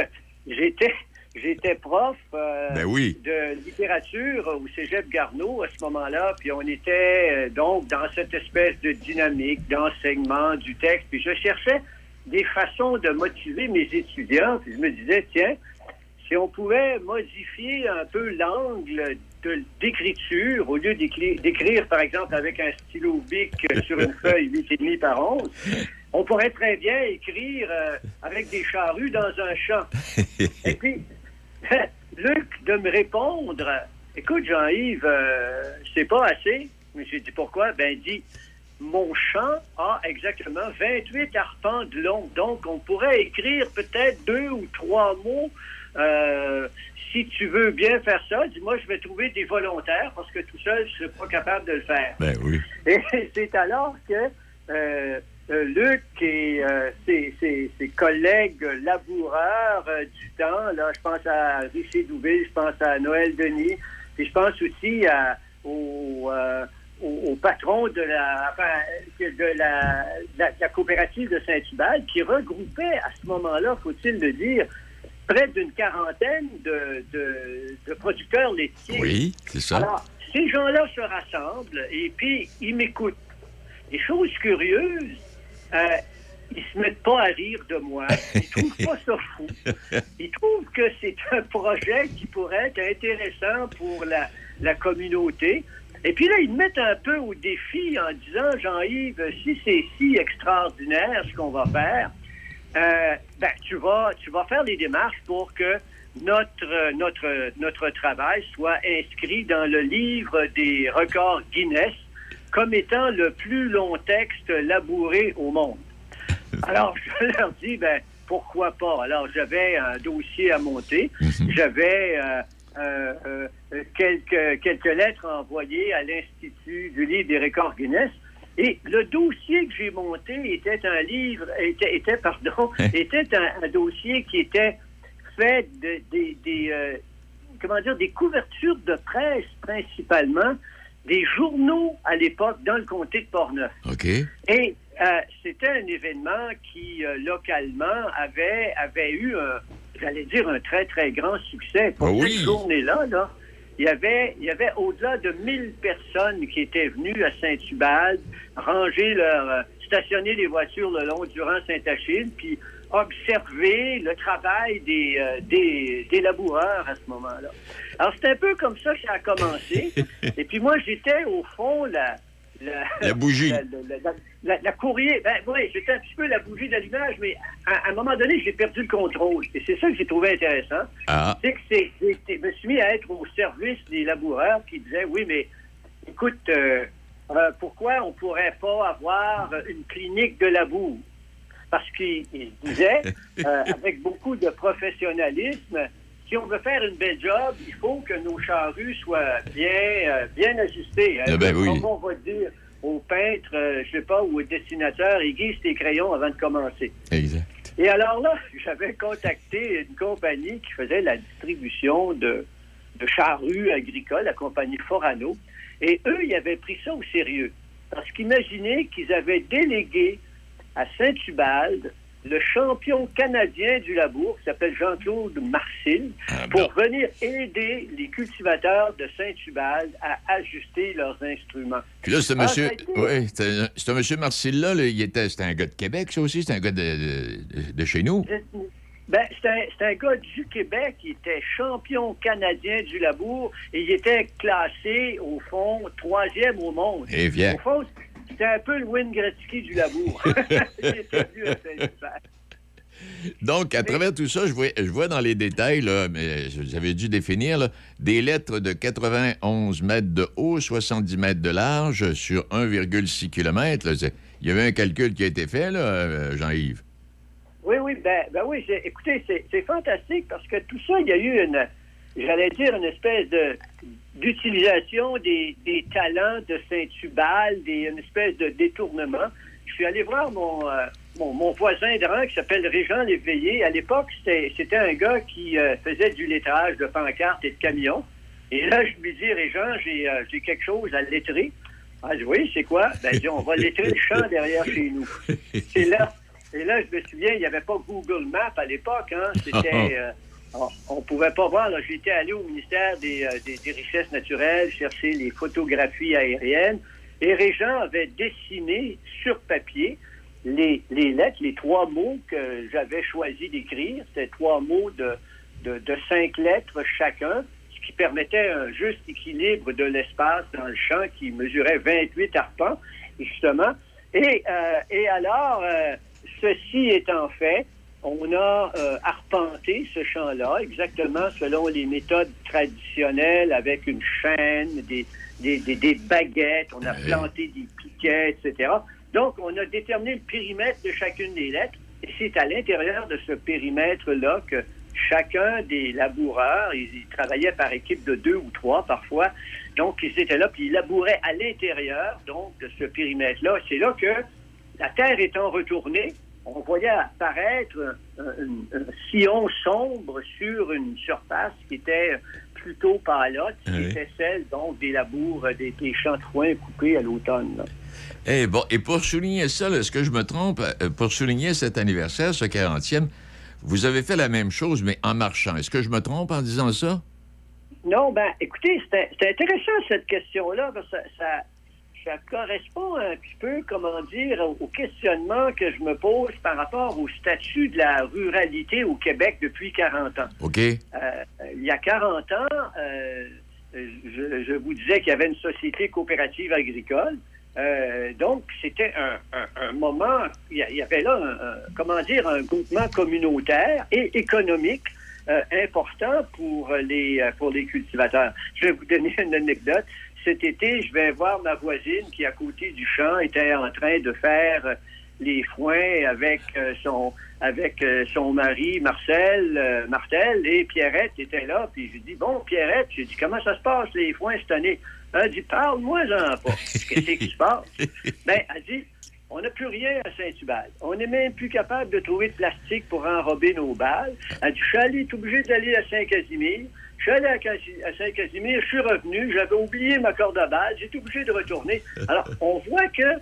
j'étais... J'étais prof euh, Ben oui. de littérature au Cégep Garneau à ce moment-là, puis on était donc dans cette espèce de dynamique d'enseignement du texte, puis je cherchais des façons de motiver mes étudiants, puis je me disais, tiens, si on pouvait modifier un peu l'angle de- d'écriture, au lieu d'écri- d'écrire, par exemple, avec un stylo bic sur une feuille 8,5 par 11, on pourrait très bien écrire euh, avec des charrues dans un champ. Et puis, Luc, de me répondre, écoute, Jean-Yves, euh, c'est pas assez. Mais j'ai dit pourquoi? Ben, dit, mon champ a exactement 28 arpents de long. Donc, on pourrait écrire peut-être deux ou trois mots. Euh, si tu veux bien faire ça, dis-moi, je vais trouver des volontaires parce que tout seul, je ne serais pas capable de le faire. Ben oui. Et c'est alors que euh, euh, Luc et euh, ses, ses- ses collègues laboureurs euh, du temps, là, je pense à Richer Douville, je pense à Noël Denis, puis je pense aussi à- au, au, au patron de la, enfin, de la, de la- de la coopérative de Saint-Hubert, qui regroupait à ce moment-là, faut-il le dire, près d'une quarantaine de, de- de producteurs laitiers. Oui, c'est ça. Alors, ces gens-là se rassemblent et puis ils m'écoutent. Et chose curieuse, euh, ils se mettent pas à rire de moi. Ils trouvent pas ça fou. Ils trouvent que c'est un projet qui pourrait être intéressant pour la, la communauté. Et puis là, ils me mettent un peu au défi en disant, Jean-Yves, si c'est si extraordinaire ce qu'on va faire, euh, ben, tu vas, tu vas faire les démarches pour que notre, notre, notre travail soit inscrit dans le livre des records Guinness comme étant le plus long texte labouré au monde. Alors, je leur dis, ben, pourquoi pas? Alors, j'avais un dossier à monter. J'avais euh, euh, euh, quelques, quelques lettres envoyées à l'Institut du livre des records Guinness. Et le dossier que j'ai monté était un livre, était, était pardon, était un, un dossier qui était fait de, des- des, euh, comment dire, des couvertures de presse principalement, des journaux à l'époque dans le comté de Portneuf. OK. Et euh, c'était un événement qui, euh, localement, avait, avait eu un j'allais dire, un très, très grand succès. Pour Ah cette oui. journée-là, là, il y avait, il y avait au-delà de 1000 personnes qui étaient venues à Saint-Hubald, ranger leur, euh, stationner les voitures le long du rang Saint-Achille, puis observer le travail des, euh, des, des laboureurs à ce moment-là. Alors, c'est un peu comme ça que ça a commencé. Et puis moi, j'étais au fond la... La, La bougie. La, courrier. Ben oui, j'étais un petit peu la bougie d'allumage, mais à, à un moment donné, j'ai perdu le contrôle. Et c'est ça que j'ai trouvé intéressant. Ah. C'est que c'est, je me suis mis à être au service des laboureurs qui disaient, oui, mais écoute, euh, euh, pourquoi on pourrait pas avoir une clinique de labour? Parce qu'ils ils disaient, euh, avec beaucoup de professionnalisme, si on veut faire une belle job, il faut que nos charrues soient bien, euh, bien ajustées. hein. Eh ben oui. Comme on va dire aux peintres, euh, je sais pas, ou aux dessinateurs, aiguise tes crayons avant de commencer. Exact. Et alors là, j'avais contacté une compagnie qui faisait la distribution de, de charrues agricoles, la compagnie Forano. Et eux, ils avaient pris ça au sérieux. Parce qu'imaginez qu'ils avaient délégué à Saint-Hubald le champion canadien du labour, qui s'appelle Jean-Claude Marcil, pour venir aider les cultivateurs de Saint-Hubald à ajuster leurs instruments. Puis là, ce Ah, monsieur, été- ce monsieur Marcil-là, là, il était, c'était un gars de Québec, ça aussi, c'était un gars de, de- de chez nous. Ben, c'est un, c'est un gars du Québec, il était champion canadien du labour et il était classé, au fond, troisième au monde. Eh bien. Au fond, c'était un peu le Wayne Gretzky du labour. Donc, à travers tout ça, je vois, je vois dans les détails, là, mais j'avais dû définir, là, des lettres de 91 mètres de haut, 70 mètres de large sur 1,6 km. là. Il y avait un calcul qui a été fait, là, euh, Jean-Yves. Oui, oui, ben, ben oui, écoutez, c'est fantastique parce que tout ça, il y a eu une, j'allais dire, une espèce de d'utilisation des, des talents de Saint-Hubal, des, une espèce de détournement. Je suis allé voir mon, euh, mon, mon voisin de rang qui s'appelle Régent Léveillé. À l'époque, c'était un gars qui euh, faisait du lettrage de pancartes et de camions. Et là, je lui dis, Régent, j'ai euh, quelque chose à lettrer. Ah, je dis, oui, c'est quoi? Ben, on va lettrer le champ derrière chez nous. Et là, et là, je me souviens, il n'y avait pas Google Maps à l'époque. Hein? C'était, euh, on ne pouvait pas voir. J'étais allé au ministère des, euh, des- Richesses naturelles chercher les photographies aériennes. Et Régent avait dessiné sur papier les, les lettres, les trois mots que j'avais choisi d'écrire. C'était trois mots de, de, de cinq lettres chacun, ce qui permettait un juste équilibre de l'espace dans le champ qui mesurait 28 arpents, justement. Et, euh, et alors, euh, ceci étant fait, on a euh, arpenté ce champ-là exactement selon les méthodes traditionnelles avec une chaîne, des, des, des- des baguettes, on a planté des piquets, etc. Donc, on a déterminé le périmètre de chacune des lettres et c'est à l'intérieur de ce périmètre-là que chacun des laboureurs, ils, ils travaillaient par équipe de deux ou trois parfois, donc ils étaient là, puis ils labouraient à l'intérieur donc de ce périmètre-là. C'est là que la Terre étant retournée, on voyait apparaître un, un- sillon sombre sur une surface qui était plutôt pâlotte, qui Oui. était celle donc des labours, euh, des, des champs de foin coupés à l'automne. là. Eh, bon, et pour souligner ça, est-ce que je me trompe? Euh, Pour souligner cet anniversaire, ce 40e, vous avez fait la même chose, mais en marchant. Est-ce que je me trompe en disant ça? Non, ben, écoutez, c'est c'est intéressant cette question-là, parce que ça, ça, ça correspond un petit peu, comment dire, au, questionnement que je me pose par rapport au statut de la ruralité au Québec depuis 40 ans. OK. Euh, il y a 40 ans, euh, je, je vous disais qu'il y avait une société coopérative agricole. Euh, donc, c'était un, un- un moment, il y avait là, un, un- comment dire, un groupement communautaire et économique euh, important pour les, pour les cultivateurs. Je vais vous donner une anecdote. Cet été, je vais voir ma voisine qui, à côté du champ, était en train de faire euh, les foins avec euh, son avec euh, son mari Marcel Martel et Pierrette était là puis je dis bon Pierrette j'ai dit comment ça se passe les foins cette année? Elle dit parle-moi-en pas qu'est-ce qui se passe? Ben elle dit on n'a plus rien à Saint-Hubert. On n'est même plus capable de trouver de plastique pour enrober nos balles. Elle dit, je suis obligé d'aller à Saint-Casimir. Je suis allé à, Casi- à Saint-Casimir, je suis revenu, j'avais oublié ma corde à balles, j'ai été obligé de retourner. Alors, on voit que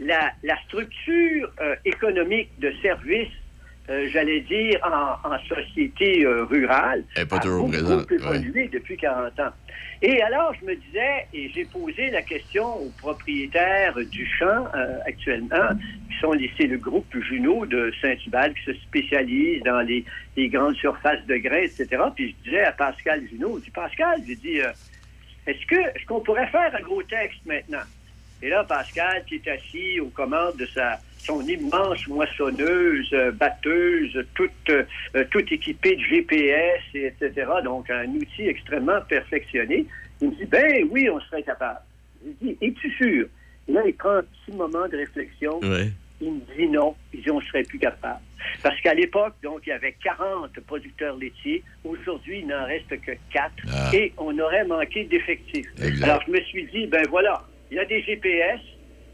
la, la structure euh, économique de service euh, j'allais dire, en, en société euh, rurale, Elle pas a toujours beaucoup présente, évolué depuis 40 ans. Et alors, je me disais, et j'ai posé la question aux propriétaires du champ euh, actuellement, qui sont les, c'est le groupe Juno de Saint-Hubert, qui se spécialise dans les, les grandes surfaces de grains, etc. Puis je disais à Pascal Junot, je dis, Pascal, j'ai dit, est-ce que est-ce qu'on pourrait faire un gros texte maintenant? Et là, Pascal, qui est assis aux commandes de sa son immense moissonneuse, euh, batteuse, toute, euh, euh, toute équipée de GPS, et etc. Donc, un outil extrêmement perfectionné. Il me dit, ben oui, on serait capable. Je lui dis, es-tu sûr? Et là, il prend un petit moment de réflexion. Ouais. Il me dit non. Il dit on ne serait plus capable. Parce qu'à l'époque, donc, il y avait 40 producteurs laitiers. Aujourd'hui, il n'en reste que 4. Ah. Et on aurait manqué d'effectifs. Alors, je me suis dit, ben voilà, il y a des GPS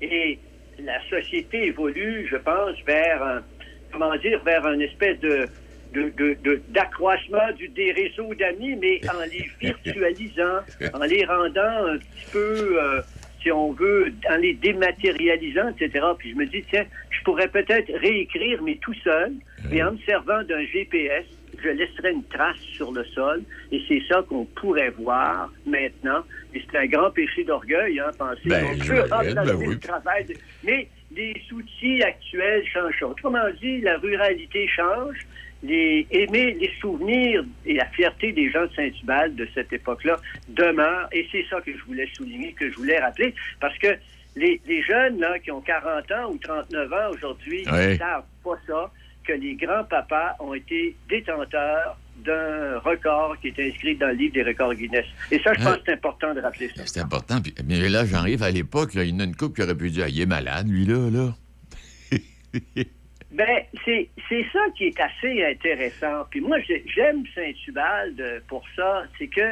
et la société évolue, je pense, vers un, comment dire, vers une espèce de de- de- de- d'accroissement du, des réseaux d'amis, mais en les virtualisant, en les rendant un petit peu, euh, si on veut, en les dématérialisant, etc. Puis je me dis, tiens, je pourrais peut-être réécrire, mais tout seul, et en me servant d'un GPS, je laisserai une trace sur le sol, et c'est ça qu'on pourrait voir maintenant. Et c'est un grand péché d'orgueil, hein, penser Ben, qu'on peut remplacer ben oui. le travail. de- Mais les outils actuels changent. Autrement dit, la ruralité change. Les, aimer les souvenirs et la fierté des gens de Saint-Hubert de cette époque-là demeurent. Et c'est ça que je voulais souligner, que je voulais rappeler, parce que les, les jeunes là, qui ont 40 ans ou 39 ans aujourd'hui, ne savent pas ça, que les grands-papas ont été détenteurs d'un record qui est inscrit dans le livre des records Guinness. Et ça, je pense que c'est important de rappeler ça. C'est important. Puis, mais là, j'arrive à l'époque, il y en a une couple qui aurait pu dire Ah, il est malade, lui, là, là. Ben, c'est c'est ça qui est assez intéressant. Puis moi, j'ai- j'aime Saint-Ubald pour ça. C'est que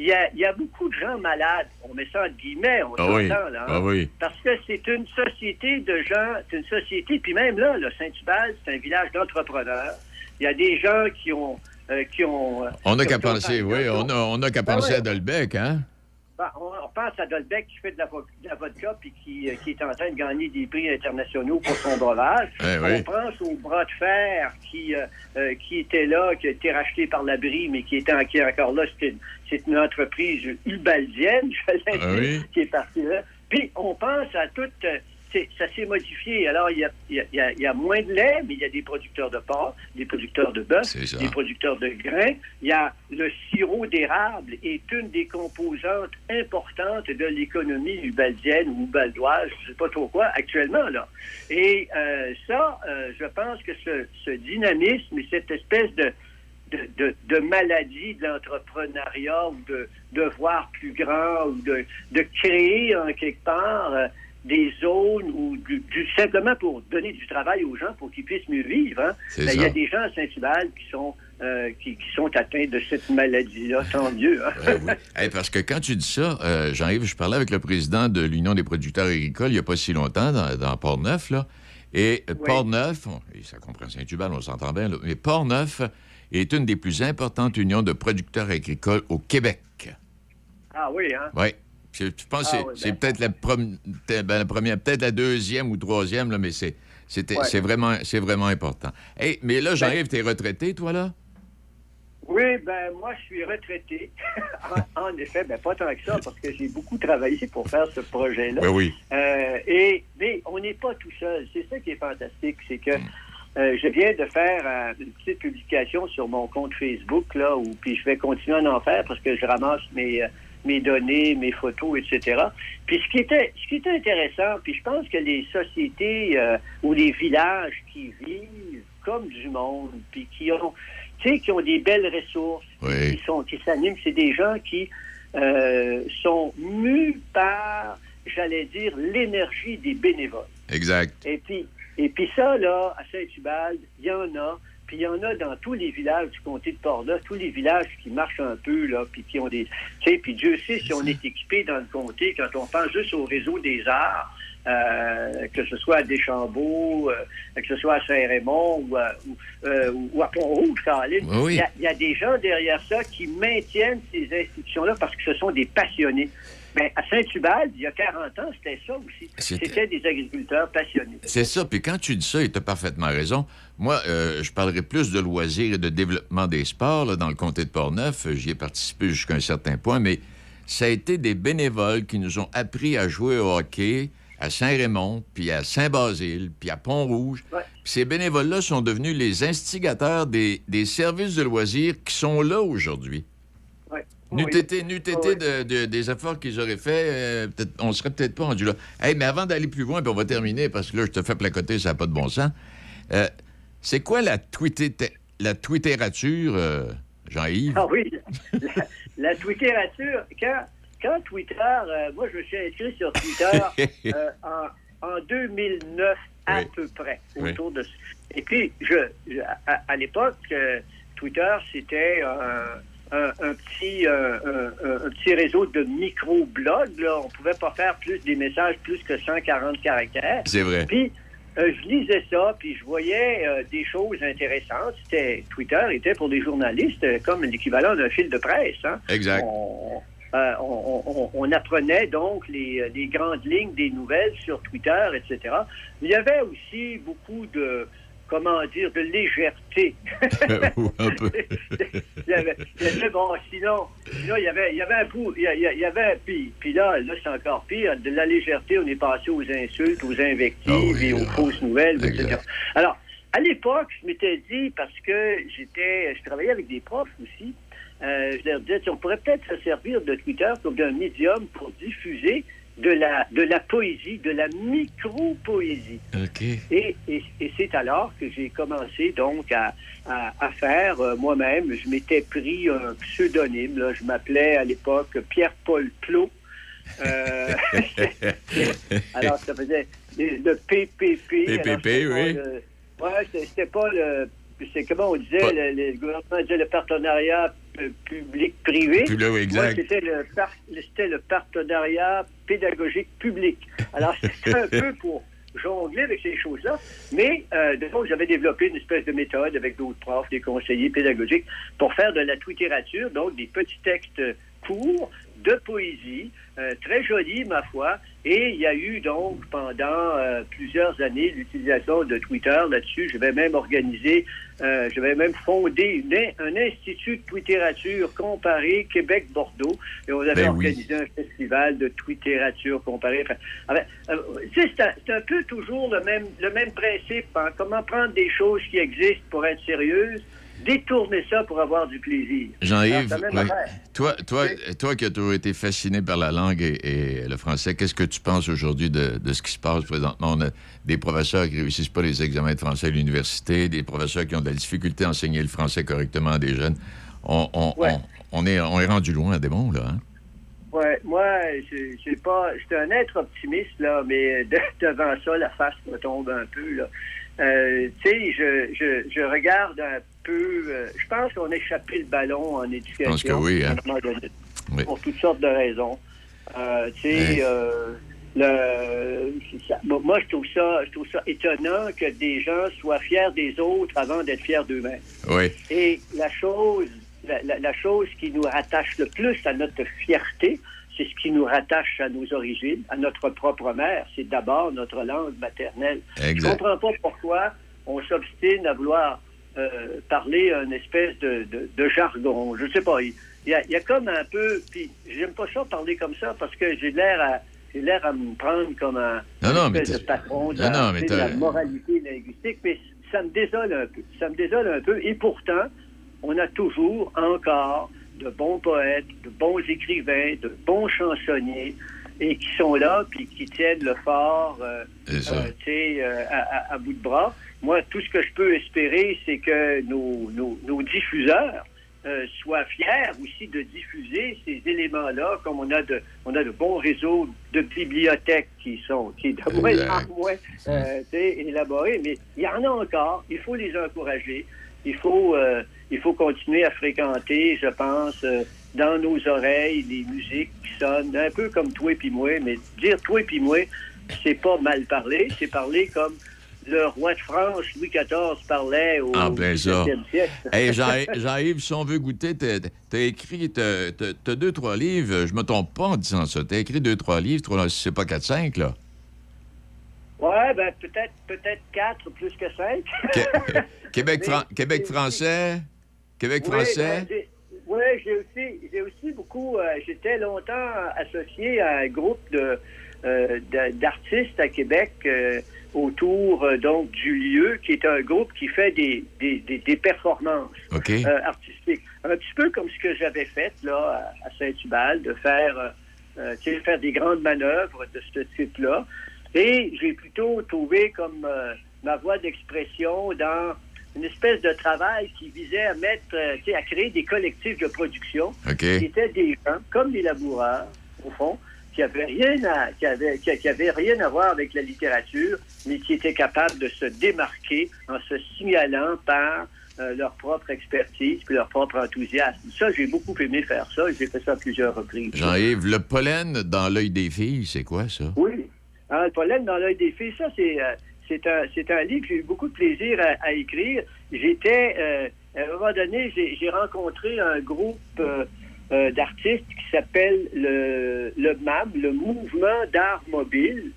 il y a, il y a beaucoup de gens malades. On met ça en guillemets, on Ah oui, là. hein. ah oui. Parce que c'est une société de gens, c'est une société, puis même là, là Saint-Ubald, c'est un village d'entrepreneurs. Il y a des gens qui ont... euh, qui ont euh, On n'a qu'à penser, oui, on a, on a qu'à Ah penser ouais. à Dolbec, hein? Ben, on, pense à Dolbec qui fait de la, de la vodka puis qui, euh, qui est en train de gagner des prix internationaux pour son breuvage. Eh on oui. pense au bras de fer qui, euh, euh, qui était là, qui a été racheté par l'abri, mais qui était en- qui est encore là. C'est une, entreprise ubaldienne, je oui. qui est partie là. Puis on pense à toute... ça s'est modifié. Alors, il y, a, il, y a, il y a- il y a moins de lait, mais il y a des producteurs de porc, des producteurs de bœuf, des producteurs de grains. Il y a le sirop d'érable est une des composantes importantes de l'économie ubaldienne ou ubaldoise, je ne sais pas trop quoi, actuellement. là. Et euh, ça, euh, je pense que ce, ce dynamisme et cette espèce de, de, de, de maladie de l'entrepreneuriat ou de, de voir plus grand ou de, de créer en quelque part euh, des zones ou du, du- simplement pour donner du travail aux gens pour qu'ils puissent mieux vivre. hein. Ben, Il y a des gens à Saint-Hubert qui sont euh, qui, qui sont atteints de cette maladie-là, tant mieux. hein. Oui. Hey, parce que quand tu dis ça, euh, Jean-Yves, je parlais avec le président de l'Union des producteurs agricoles il n'y a pas si longtemps, dans, dans Port-Neuf, là. Et euh, Oui. Port-Neuf, et ça comprend Saint-Hubert, on s'entend bien, là, mais Port-Neuf est une des plus importantes unions de producteurs agricoles au Québec. Ah oui, hein? Oui. Je, pense que Ah c'est- oui, ben. peut-être la, ben, la première, peut-être la deuxième ou troisième, là, mais c'est, Ouais. vraiment, vraiment important. Hey, mais là, Jean-Yves, t'es retraité, toi, là? Oui, ben moi, je suis retraité. en, en effet, ben pas tant que ça, parce que j'ai beaucoup travaillé pour faire ce projet-là. Ben oui. Euh, et, mais on n'est pas tout seul. C'est ça qui est fantastique, c'est que euh, je viens de faire euh, une petite publication sur mon compte Facebook, là, où puis je vais continuer à en faire parce que je ramasse mes, mes données, mes photos, etc. Puis ce qui était, ce qui était intéressant, puis je pense que les sociétés euh, ou les villages qui vivent comme du monde, puis qui ont, tu sais, qui ont des belles ressources, Oui. qui sont, qui s'animent, c'est des gens qui euh, sont mus par, j'allais dire, l'énergie des bénévoles. Exact. Et puis, et puis ça, là, à Saint-Hubald, il y en a. Puis il y en a dans tous les villages du comté de Port-Neuf, tous les villages qui marchent un peu, là, puis qui ont des... Tu sais, puis Dieu sait si on est équipé dans le comté, quand on pense juste au réseau des arts, euh, que ce soit à Deschambault, euh, que ce soit à Saint-Raymond ou, à- ou, euh, ou à Pont-Rouge, Caroline. Oui, oui. Il y a- il y, a des gens derrière ça qui maintiennent ces institutions-là parce que ce sont des passionnés. Mais à Saint-Hubald, il y a 40 ans, c'était ça aussi. C'était- des agriculteurs passionnés. C'est ça. Puis quand tu dis ça, tu as parfaitement raison. Moi, euh, je parlerai plus de loisirs et de développement des sports là, dans le comté de Portneuf. J'y ai participé jusqu'à un certain point, mais ça a été des bénévoles qui nous ont appris à jouer au hockey à Saint-Raymond, puis à Saint-Basile, puis à Pont-Rouge. Puis ces bénévoles-là sont devenus les instigateurs des, des services de loisirs qui sont là aujourd'hui. Ouais. N'eût Oui. été, de- de- des efforts qu'ils auraient faits, euh, on serait peut-être pas rendu là. Hey, mais avant d'aller plus loin, puis on va terminer, parce que là, je te fais placoter, ça n'a pas de bon sens. Euh, c'est quoi la, tweeté- la twittérature, euh, Jean-Yves? Ah oui, la, la twitterature, quand, quand Twitter, euh, moi je me suis inscrit sur Twitter en, en 2009 à Oui. peu près, Oui. autour de... Et puis, je, je- à, à l'époque, euh, Twitter, c'était un- un petit, euh, un, un- petit réseau de micro-blogs. là. On pouvait pas faire plus des messages plus que 140 caractères. C'est vrai. Puis, euh, je lisais ça, puis je voyais euh, des choses intéressantes. C'était Twitter était pour des journalistes euh, comme l'équivalent d'un fil de presse. Hein. Exact. On, euh, on- on- on apprenait donc les, les grandes lignes des nouvelles sur Twitter, etc. Il y avait aussi beaucoup de, comment dire, de légèreté. un peu. il y avait, il y avait- bon, sinon, sinon, il y avait, il y avait un coup, il y, avait, puis, là, là, c'est encore pire, de la légèreté, on est passé aux insultes, aux invectives et aux fausses nouvelles, etc. Alors, à l'époque, je m'étais dit, parce que j'étais, je travaillais avec des profs aussi, euh, je leur disais, on pourrait peut-être se servir de Twitter comme d'un médium pour diffuser de la, de la poésie, de la micro-poésie. Et, et- et c'est alors que j'ai commencé donc à, à- à faire euh, moi-même. Je m'étais pris un pseudonyme. là. Je m'appelais à l'époque Pierre-Paul Plot. Euh, alors, ça faisait le PPP. alors, PPP, oui. le- ouais, c'était- pas le. C'est comment on disait, le, le gouvernement disait le partenariat public-privé. Oui, c'était le, par- c'était le partenariat pédagogique public. Alors, c'était un peu pour jongler avec ces choses-là. Mais, euh, de donc, j'avais développé une espèce de méthode avec d'autres profs, des conseillers pédagogiques, pour faire de la littérature, donc des petits textes courts de poésie, euh, très jolis, ma foi. Et il y a eu donc pendant euh, plusieurs années l'utilisation de Twitter là-dessus. Je vais même organiser, euh, je vais même fonder une un institut de twitterature comparée Québec-Bordeaux. Et on avait Ben oui. organisé un festival de twitterature comparée. Enfin, enfin, euh, un, c'est un peu toujours le même, le même principe. hein. Comment prendre des choses qui existent pour être sérieuses, détourner ça pour avoir du plaisir. Jean-Yves, c'est ouais. toi, toi, toi qui as toujours été fasciné par la langue et, et le français, qu'est-ce que tu penses aujourd'hui de, de ce qui se passe présentement? On a des professeurs qui réussissent pas les examens de français à l'université, des professeurs qui ont de la difficulté à enseigner le français correctement à des jeunes. On, on- Ouais. on- on est, on est rendu loin à des bons, là. hein? Ouais, moi, j'ai pas. J'étais un être optimiste, là, mais de- devant ça, la face me tombe un peu, là. Euh, tu sais, je, je, je regarde un peu. euh, je pense qu'on a échappé le ballon en éducation. Je pense que oui, hein. Oui. Pour toutes sortes de raisons. Euh, tu sais. Bon, moi, je trouve ça, je trouve ça étonnant que des gens soient fiers des autres avant d'être fiers d'eux-mêmes. Oui. Et la chose, la, la- la chose qui nous rattache le plus à notre fierté, c'est ce qui nous rattache à nos origines, à notre propre mère. C'est d'abord notre langue maternelle. Exact. Je comprends pas pourquoi on s'obstine à vouloir euh, parler un espèce de, de- de jargon. Je sais pas. Il y, a, il y a comme un peu. Puis j'aime pas ça parler comme ça parce que j'ai l'air à j'ai l'air à me prendre comme un Non, non, espèce de patron de, Non, la, de la moralité linguistique, mais ça me désole un peu. Ça me désole un peu. Et pourtant, on a toujours encore de bons poètes, de bons écrivains, de bons chansonniers, et qui sont là, puis qui tiennent le fort, euh, euh, euh, à, à- à bout de bras. Moi, tout ce que je peux espérer, c'est que nos, nos- nos diffuseurs euh, soient fiers aussi de diffuser ces éléments-là, comme on a de, on a de bons réseaux de bibliothèques qui sont, qui de moins en moins élaborés, mais il y en a encore. Il faut les encourager. Il faut, il faut continuer à fréquenter, je pense, euh, dans nos oreilles, les musiques qui sonnent un peu comme toi et puis moi, mais dire toi et puis moi, c'est pas mal parlé, c'est parlé comme le roi de France, Louis XIV, parlait au En plein ça. 17e siècle. Hey, Jean- Jean-Yves, si on veut goûter, t'as écrit, t'as deux, trois livres, je me trompe pas en disant ça. T'as écrit deux, trois livres, trois, c'est pas quatre, cinq, là. Ouais, ben peut-être peut-être quatre plus que cinq. Québec, Fran- Québec français, Québec Oui, français? ben, j'ai- Oui, j'ai aussi, j'ai aussi beaucoup. euh, J'étais longtemps associé à un groupe de euh, d'artistes à Québec euh, autour donc du lieu, qui est un groupe qui fait des des, des, des performances artistiques, un petit peu comme ce que j'avais fait là à Saint-Hubal, de faire faire des grandes manœuvres de ce type-là. Et j'ai plutôt trouvé comme ma voie d'expression dans une espèce de travail qui visait à mettre, euh, à créer des collectifs de production OK. qui étaient des gens comme des laboureurs, au fond, qui avaient rien à, qui avaient, qui, qui avaient rien à voir avec la littérature, mais qui étaient capables de se démarquer en se signalant par euh, leur propre expertise puis leur propre enthousiasme. Ça, j'ai beaucoup aimé faire ça et j'ai fait ça à plusieurs reprises. Jean-Yves, le pollen dans l'œil des filles, c'est quoi ça? Oui. Hein, le pollen dans l'œil des filles, ça, c'est, euh, c'est, un, c'est un livre que j'ai eu beaucoup de plaisir à, à écrire. J'étais, euh, à un moment donné, j'ai, rencontré un groupe euh, euh, d'artistes qui s'appelle le, le MAM, le Mouvement d'art mobile,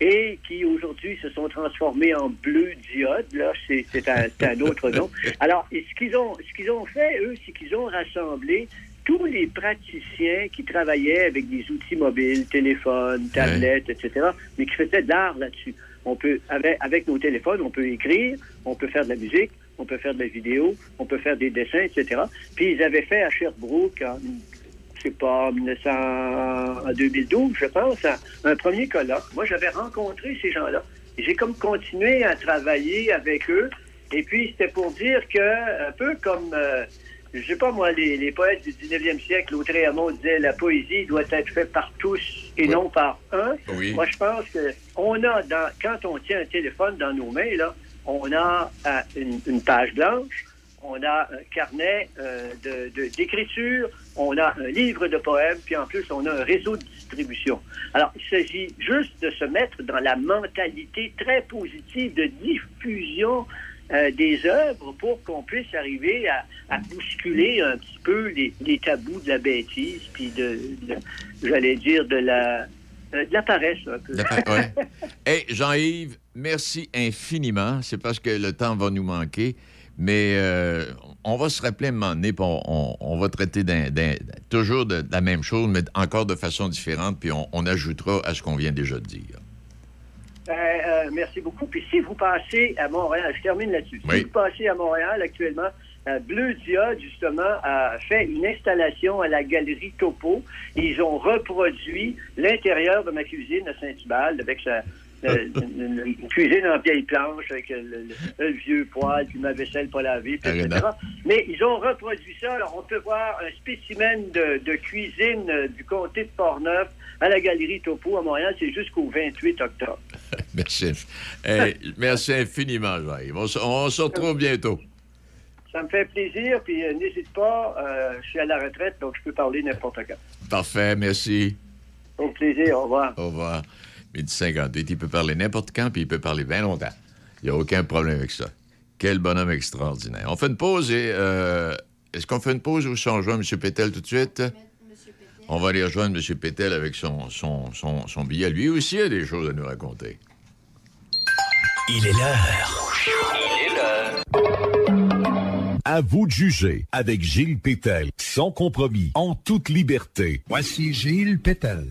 et qui aujourd'hui se sont transformés en bleu diode. Là, c'est, c'est, un, un autre nom. Alors, et ce qu'ils ont, ce qu'ils ont fait, eux, c'est qu'ils ont rassemblé tous les praticiens qui travaillaient avec des outils mobiles, téléphones, tablettes, etc., mais qui faisaient de l'art là-dessus. On peut, avec, avec nos téléphones, on peut écrire, on peut faire de la musique, on peut faire de la vidéo, on peut faire des dessins, etc. Puis ils avaient fait à Sherbrooke, en, je sais pas, en 1900 en 2012, je pense, un, premier colloque. Moi, j'avais rencontré ces gens-là. J'ai comme continué à travailler avec eux. Et puis, c'était pour dire que, un peu comme, euh, je sais pas moi, les, les poètes du 19e siècle, Lautréamont disait la poésie doit être faite par tous et non par un. Oui. Moi, je pense que on a, dans, quand on tient un téléphone dans nos mains, là, on a euh, une, une page blanche, on a un carnet euh, de- de- d'écriture, on a un livre de poèmes, puis en plus, on a un réseau de distribution. Alors, il s'agit juste de se mettre dans la mentalité très positive de diffusion euh, des œuvres pour qu'on puisse arriver à, à bousculer un petit peu les, les tabous de la bêtise, puis de, de- j'allais dire, de la, euh, de la paresse un peu. Ouais. Hey, Jean-Yves, merci infiniment. C'est parce que le temps va nous manquer. Mais euh, on va se rappeler un moment donné, puis on, on- on va traiter toujours de, de la même chose, mais encore de façon différente, puis on, on ajoutera à ce qu'on vient déjà de dire. Euh, euh, merci beaucoup. Puis si vous passez à Montréal, je termine là-dessus. Oui. Si vous passez à Montréal actuellement, euh, Bleu Diode, justement, a fait une installation à la galerie Topo. Ils ont reproduit l'intérieur de ma cuisine à Saint-Hubald avec sa, euh, une, une- une cuisine en vieille planche avec le, le- le vieux poêle, puis ma vaisselle pas lavée, puis etc. Mais ils ont reproduit ça. Alors, on peut voir un spécimen de, de cuisine euh, du comté de Portneuf à la galerie Topo à Montréal. C'est jusqu'au 28 octobre. Merci. Hey, merci infiniment, Jean-Yves. On, se- on se retrouve bientôt. Ça me fait plaisir, puis euh, n'hésite pas, euh, je suis à la retraite, donc je peux parler n'importe quand. Parfait, merci. Au plaisir, au revoir. Au revoir. Midi 58, il peut parler n'importe quand, puis il peut parler bien longtemps. Il n'y a aucun problème avec ça. Quel bonhomme extraordinaire. On fait une pause et... euh, Est-ce qu'on fait une pause ou rejoint M. Pétel tout de suite? On va aller rejoindre M. Pétel avec son, son, son, son billet. Lui aussi a des choses à nous raconter. Il est l'heure. Il est l'heure. À vous de juger avec Gilles Pétel, sans compromis, en toute liberté. Voici Gilles Pétel.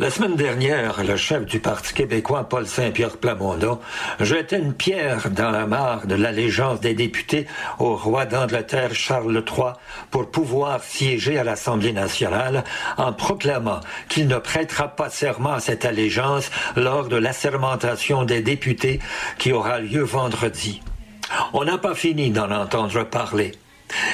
La semaine dernière, le chef du Parti québécois, Paul Saint-Pierre Plamondon, jetait une pierre dans la mare de l'allégeance des députés au roi d'Angleterre Charles III pour pouvoir siéger à l'Assemblée nationale en proclamant qu'il ne prêtera pas serment à cette allégeance lors de l'assermentation des députés qui aura lieu vendredi. On n'a pas fini d'en entendre parler.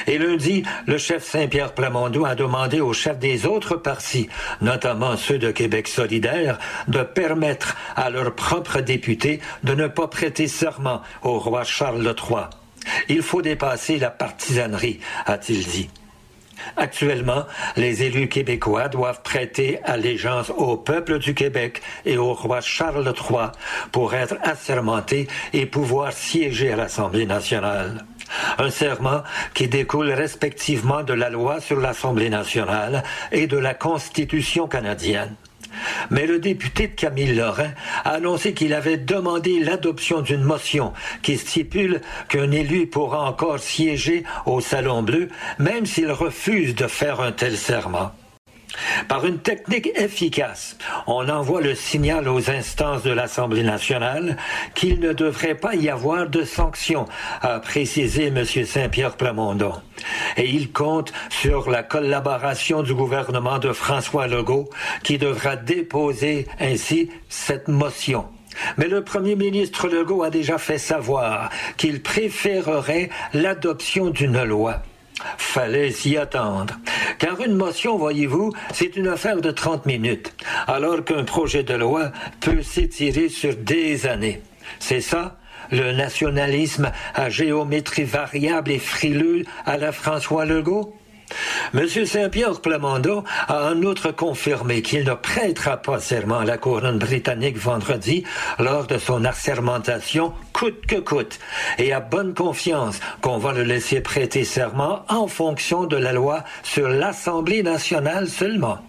Et lundi, le chef Saint-Pierre Plamondon a demandé aux chefs des autres partis, notamment ceux de Québec solidaire, de permettre à leurs propres députés de ne pas prêter serment au roi Charles III. Il faut dépasser la partisanerie, a-t-il dit. Actuellement, les élus québécois doivent prêter allégeance au peuple du Québec et au roi Charles III pour être assermentés et pouvoir siéger à l'Assemblée nationale. Un serment qui découle respectivement de la loi sur l'Assemblée nationale et de la Constitution canadienne. Mais le député de Camille Lorrain a annoncé qu'il avait demandé l'adoption d'une motion qui stipule qu'un élu pourra encore siéger au Salon Bleu, même s'il refuse de faire un tel serment. Par une technique efficace, on envoie le signal aux instances de l'Assemblée nationale qu'il ne devrait pas y avoir de sanctions, a précisé M. Saint-Pierre Plamondon. Et il compte sur la collaboration du gouvernement de François Legault, qui devra déposer ainsi cette motion. Mais le premier ministre Legault a déjà fait savoir qu'il préférerait l'adoption d'une loi. Fallait s'y attendre. Car une motion, voyez-vous, c'est une affaire de 30 minutes, alors qu'un projet de loi peut s'étirer sur des années. C'est ça, le nationalisme à géométrie variable et frileux à la François Legault? M. Saint-Pierre Plamondon a en outre confirmé qu'il ne prêtera pas serment à la couronne britannique vendredi lors de son assermentation coûte que coûte et a bonne confiance qu'on va le laisser prêter serment en fonction de la loi sur l'Assemblée nationale seulement.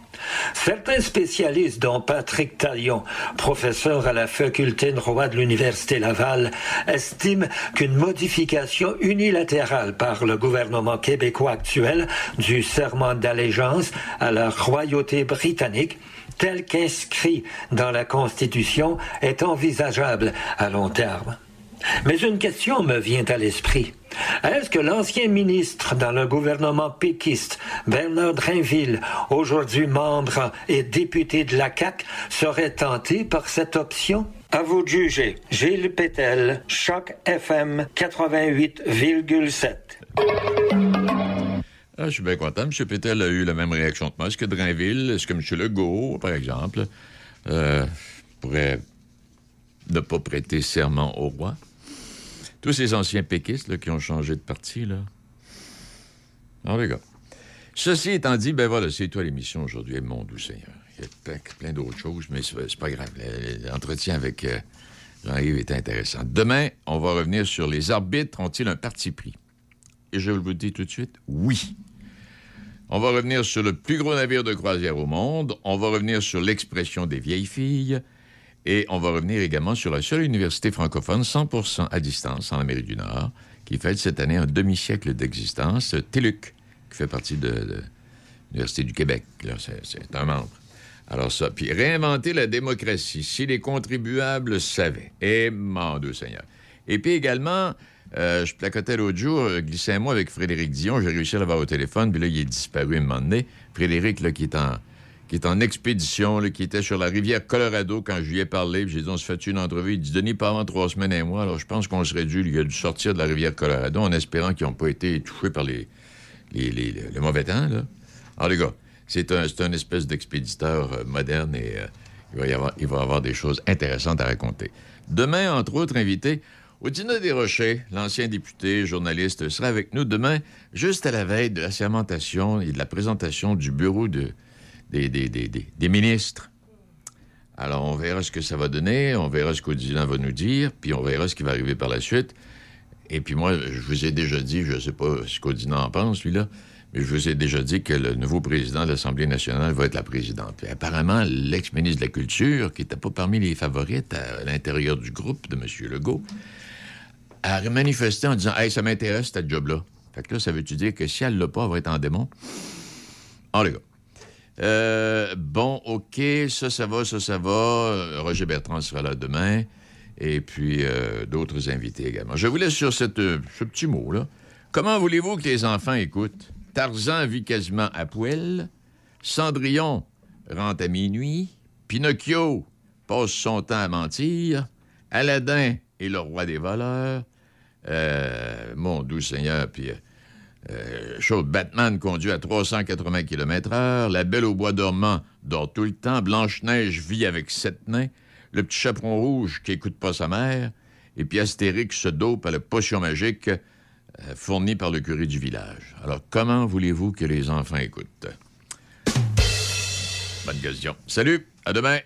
Certains spécialistes, dont Patrick Talion, professeur à la faculté de droit de l'Université Laval, estiment qu'une modification unilatérale par le gouvernement québécois actuel du serment d'allégeance à la royauté britannique tel qu'inscrit dans la Constitution est envisageable à long terme. Mais une question me vient à l'esprit. Est-ce que l'ancien ministre dans le gouvernement péquiste, Bernard Drainville, aujourd'hui membre et député de la CAQ, serait tenté par cette option? À vous de juger. Gilles Pétel, Choc FM 88,7. Ah, je suis bien content. M. Pétel a eu la même réaction que moi. Est-ce que Drainville, est-ce que M. Legault, par exemple, euh, pourrait ne pas prêter serment au roi? Tous ces anciens péquistes qui ont changé de parti, là. Non, les gars. Ceci étant dit, ben voilà, c'est toi l'émission aujourd'hui, mon doux Seigneur. Il y a plein, d'autres choses, mais c'est c'est pas grave. L'entretien avec euh, Jean-Yves est intéressant. Demain, on va revenir sur les arbitres ont-ils un parti pris? Et je vous le dis tout de suite, oui. On va revenir sur le plus gros navire de croisière au monde. On va revenir sur l'expression des vieilles filles. Et on va revenir également sur la seule université francophone 100% à distance en Amérique du Nord, qui fête cette année un demi-siècle d'existence, TELUC, qui fait partie de, l'Université du Québec. C'est un membre. Alors ça, puis réinventer la démocratie, si les contribuables savaient. Et mon Dieu Seigneur. Et puis également, euh, je placotais l'autre jour, euh, glissais un mot avec Frédéric Dion, j'ai réussi à l'avoir au téléphone, puis là, il est disparu un moment donné. Frédéric, là, qui est en, qui est en expédition, qui était sur la rivière Colorado quand je lui ai parlé, j'ai dit, on se fait une entrevue. Il dit, Denis, pas avant trois semaines et moi, alors je pense qu'on serait dû, il a dû sortir de la rivière Colorado en espérant qu'ils n'ont pas été touchés par les, les, le mauvais temps. Alors, les gars, c'est un, espèce d'expéditeur euh, moderne et euh, il, va y avoir, il va avoir des choses intéressantes à raconter. Demain, entre autres invités, Odina Desrochers, l'ancien député, journaliste, sera avec nous demain, juste à la veille de la sermentation et de la présentation du bureau de, des, des- des- des- ministres. Alors, on verra ce que ça va donner, on verra ce qu'Odina va nous dire, puis on verra ce qui va arriver par la suite. Et puis moi, je vous ai déjà dit, je ne sais pas ce qu'Odina en pense, lui-là, mais je vous ai déjà dit que le nouveau président de l'Assemblée nationale va être la présidente. Puis apparemment, l'ex-ministre de la Culture, qui n'était pas parmi les favorites à l'intérieur du groupe de M. Legault, a manifesté en disant Hey, ça m'intéresse, cette job-là. Fait que là, ça veut-tu dire que si elle l'a pas, elle va être en démon? En les gars. Euh, bon, OK, ça, ça va, ça, ça va. Euh, Roger Bertrand sera là demain. Et puis, euh, d'autres invités également. Je vous laisse sur ce petit mot-là. Comment voulez-vous que les enfants écoutent? Tarzan vit quasiment à poil. Cendrillon rentre à minuit. Pinocchio passe son temps à mentir. Aladdin est le roi des voleurs. Mon doux Seigneur, puis... euh, chose, Batman conduit à 380 km/h. La Belle au bois dormant dort tout le temps. Blanche-Neige vit avec sept nains. Le petit chaperon rouge qui écoute pas sa mère. Et puis Astérix se dope à la potion magique euh, fourni par le curé du village. Alors, comment voulez-vous que les enfants écoutent? Bonne question. Salut, à demain.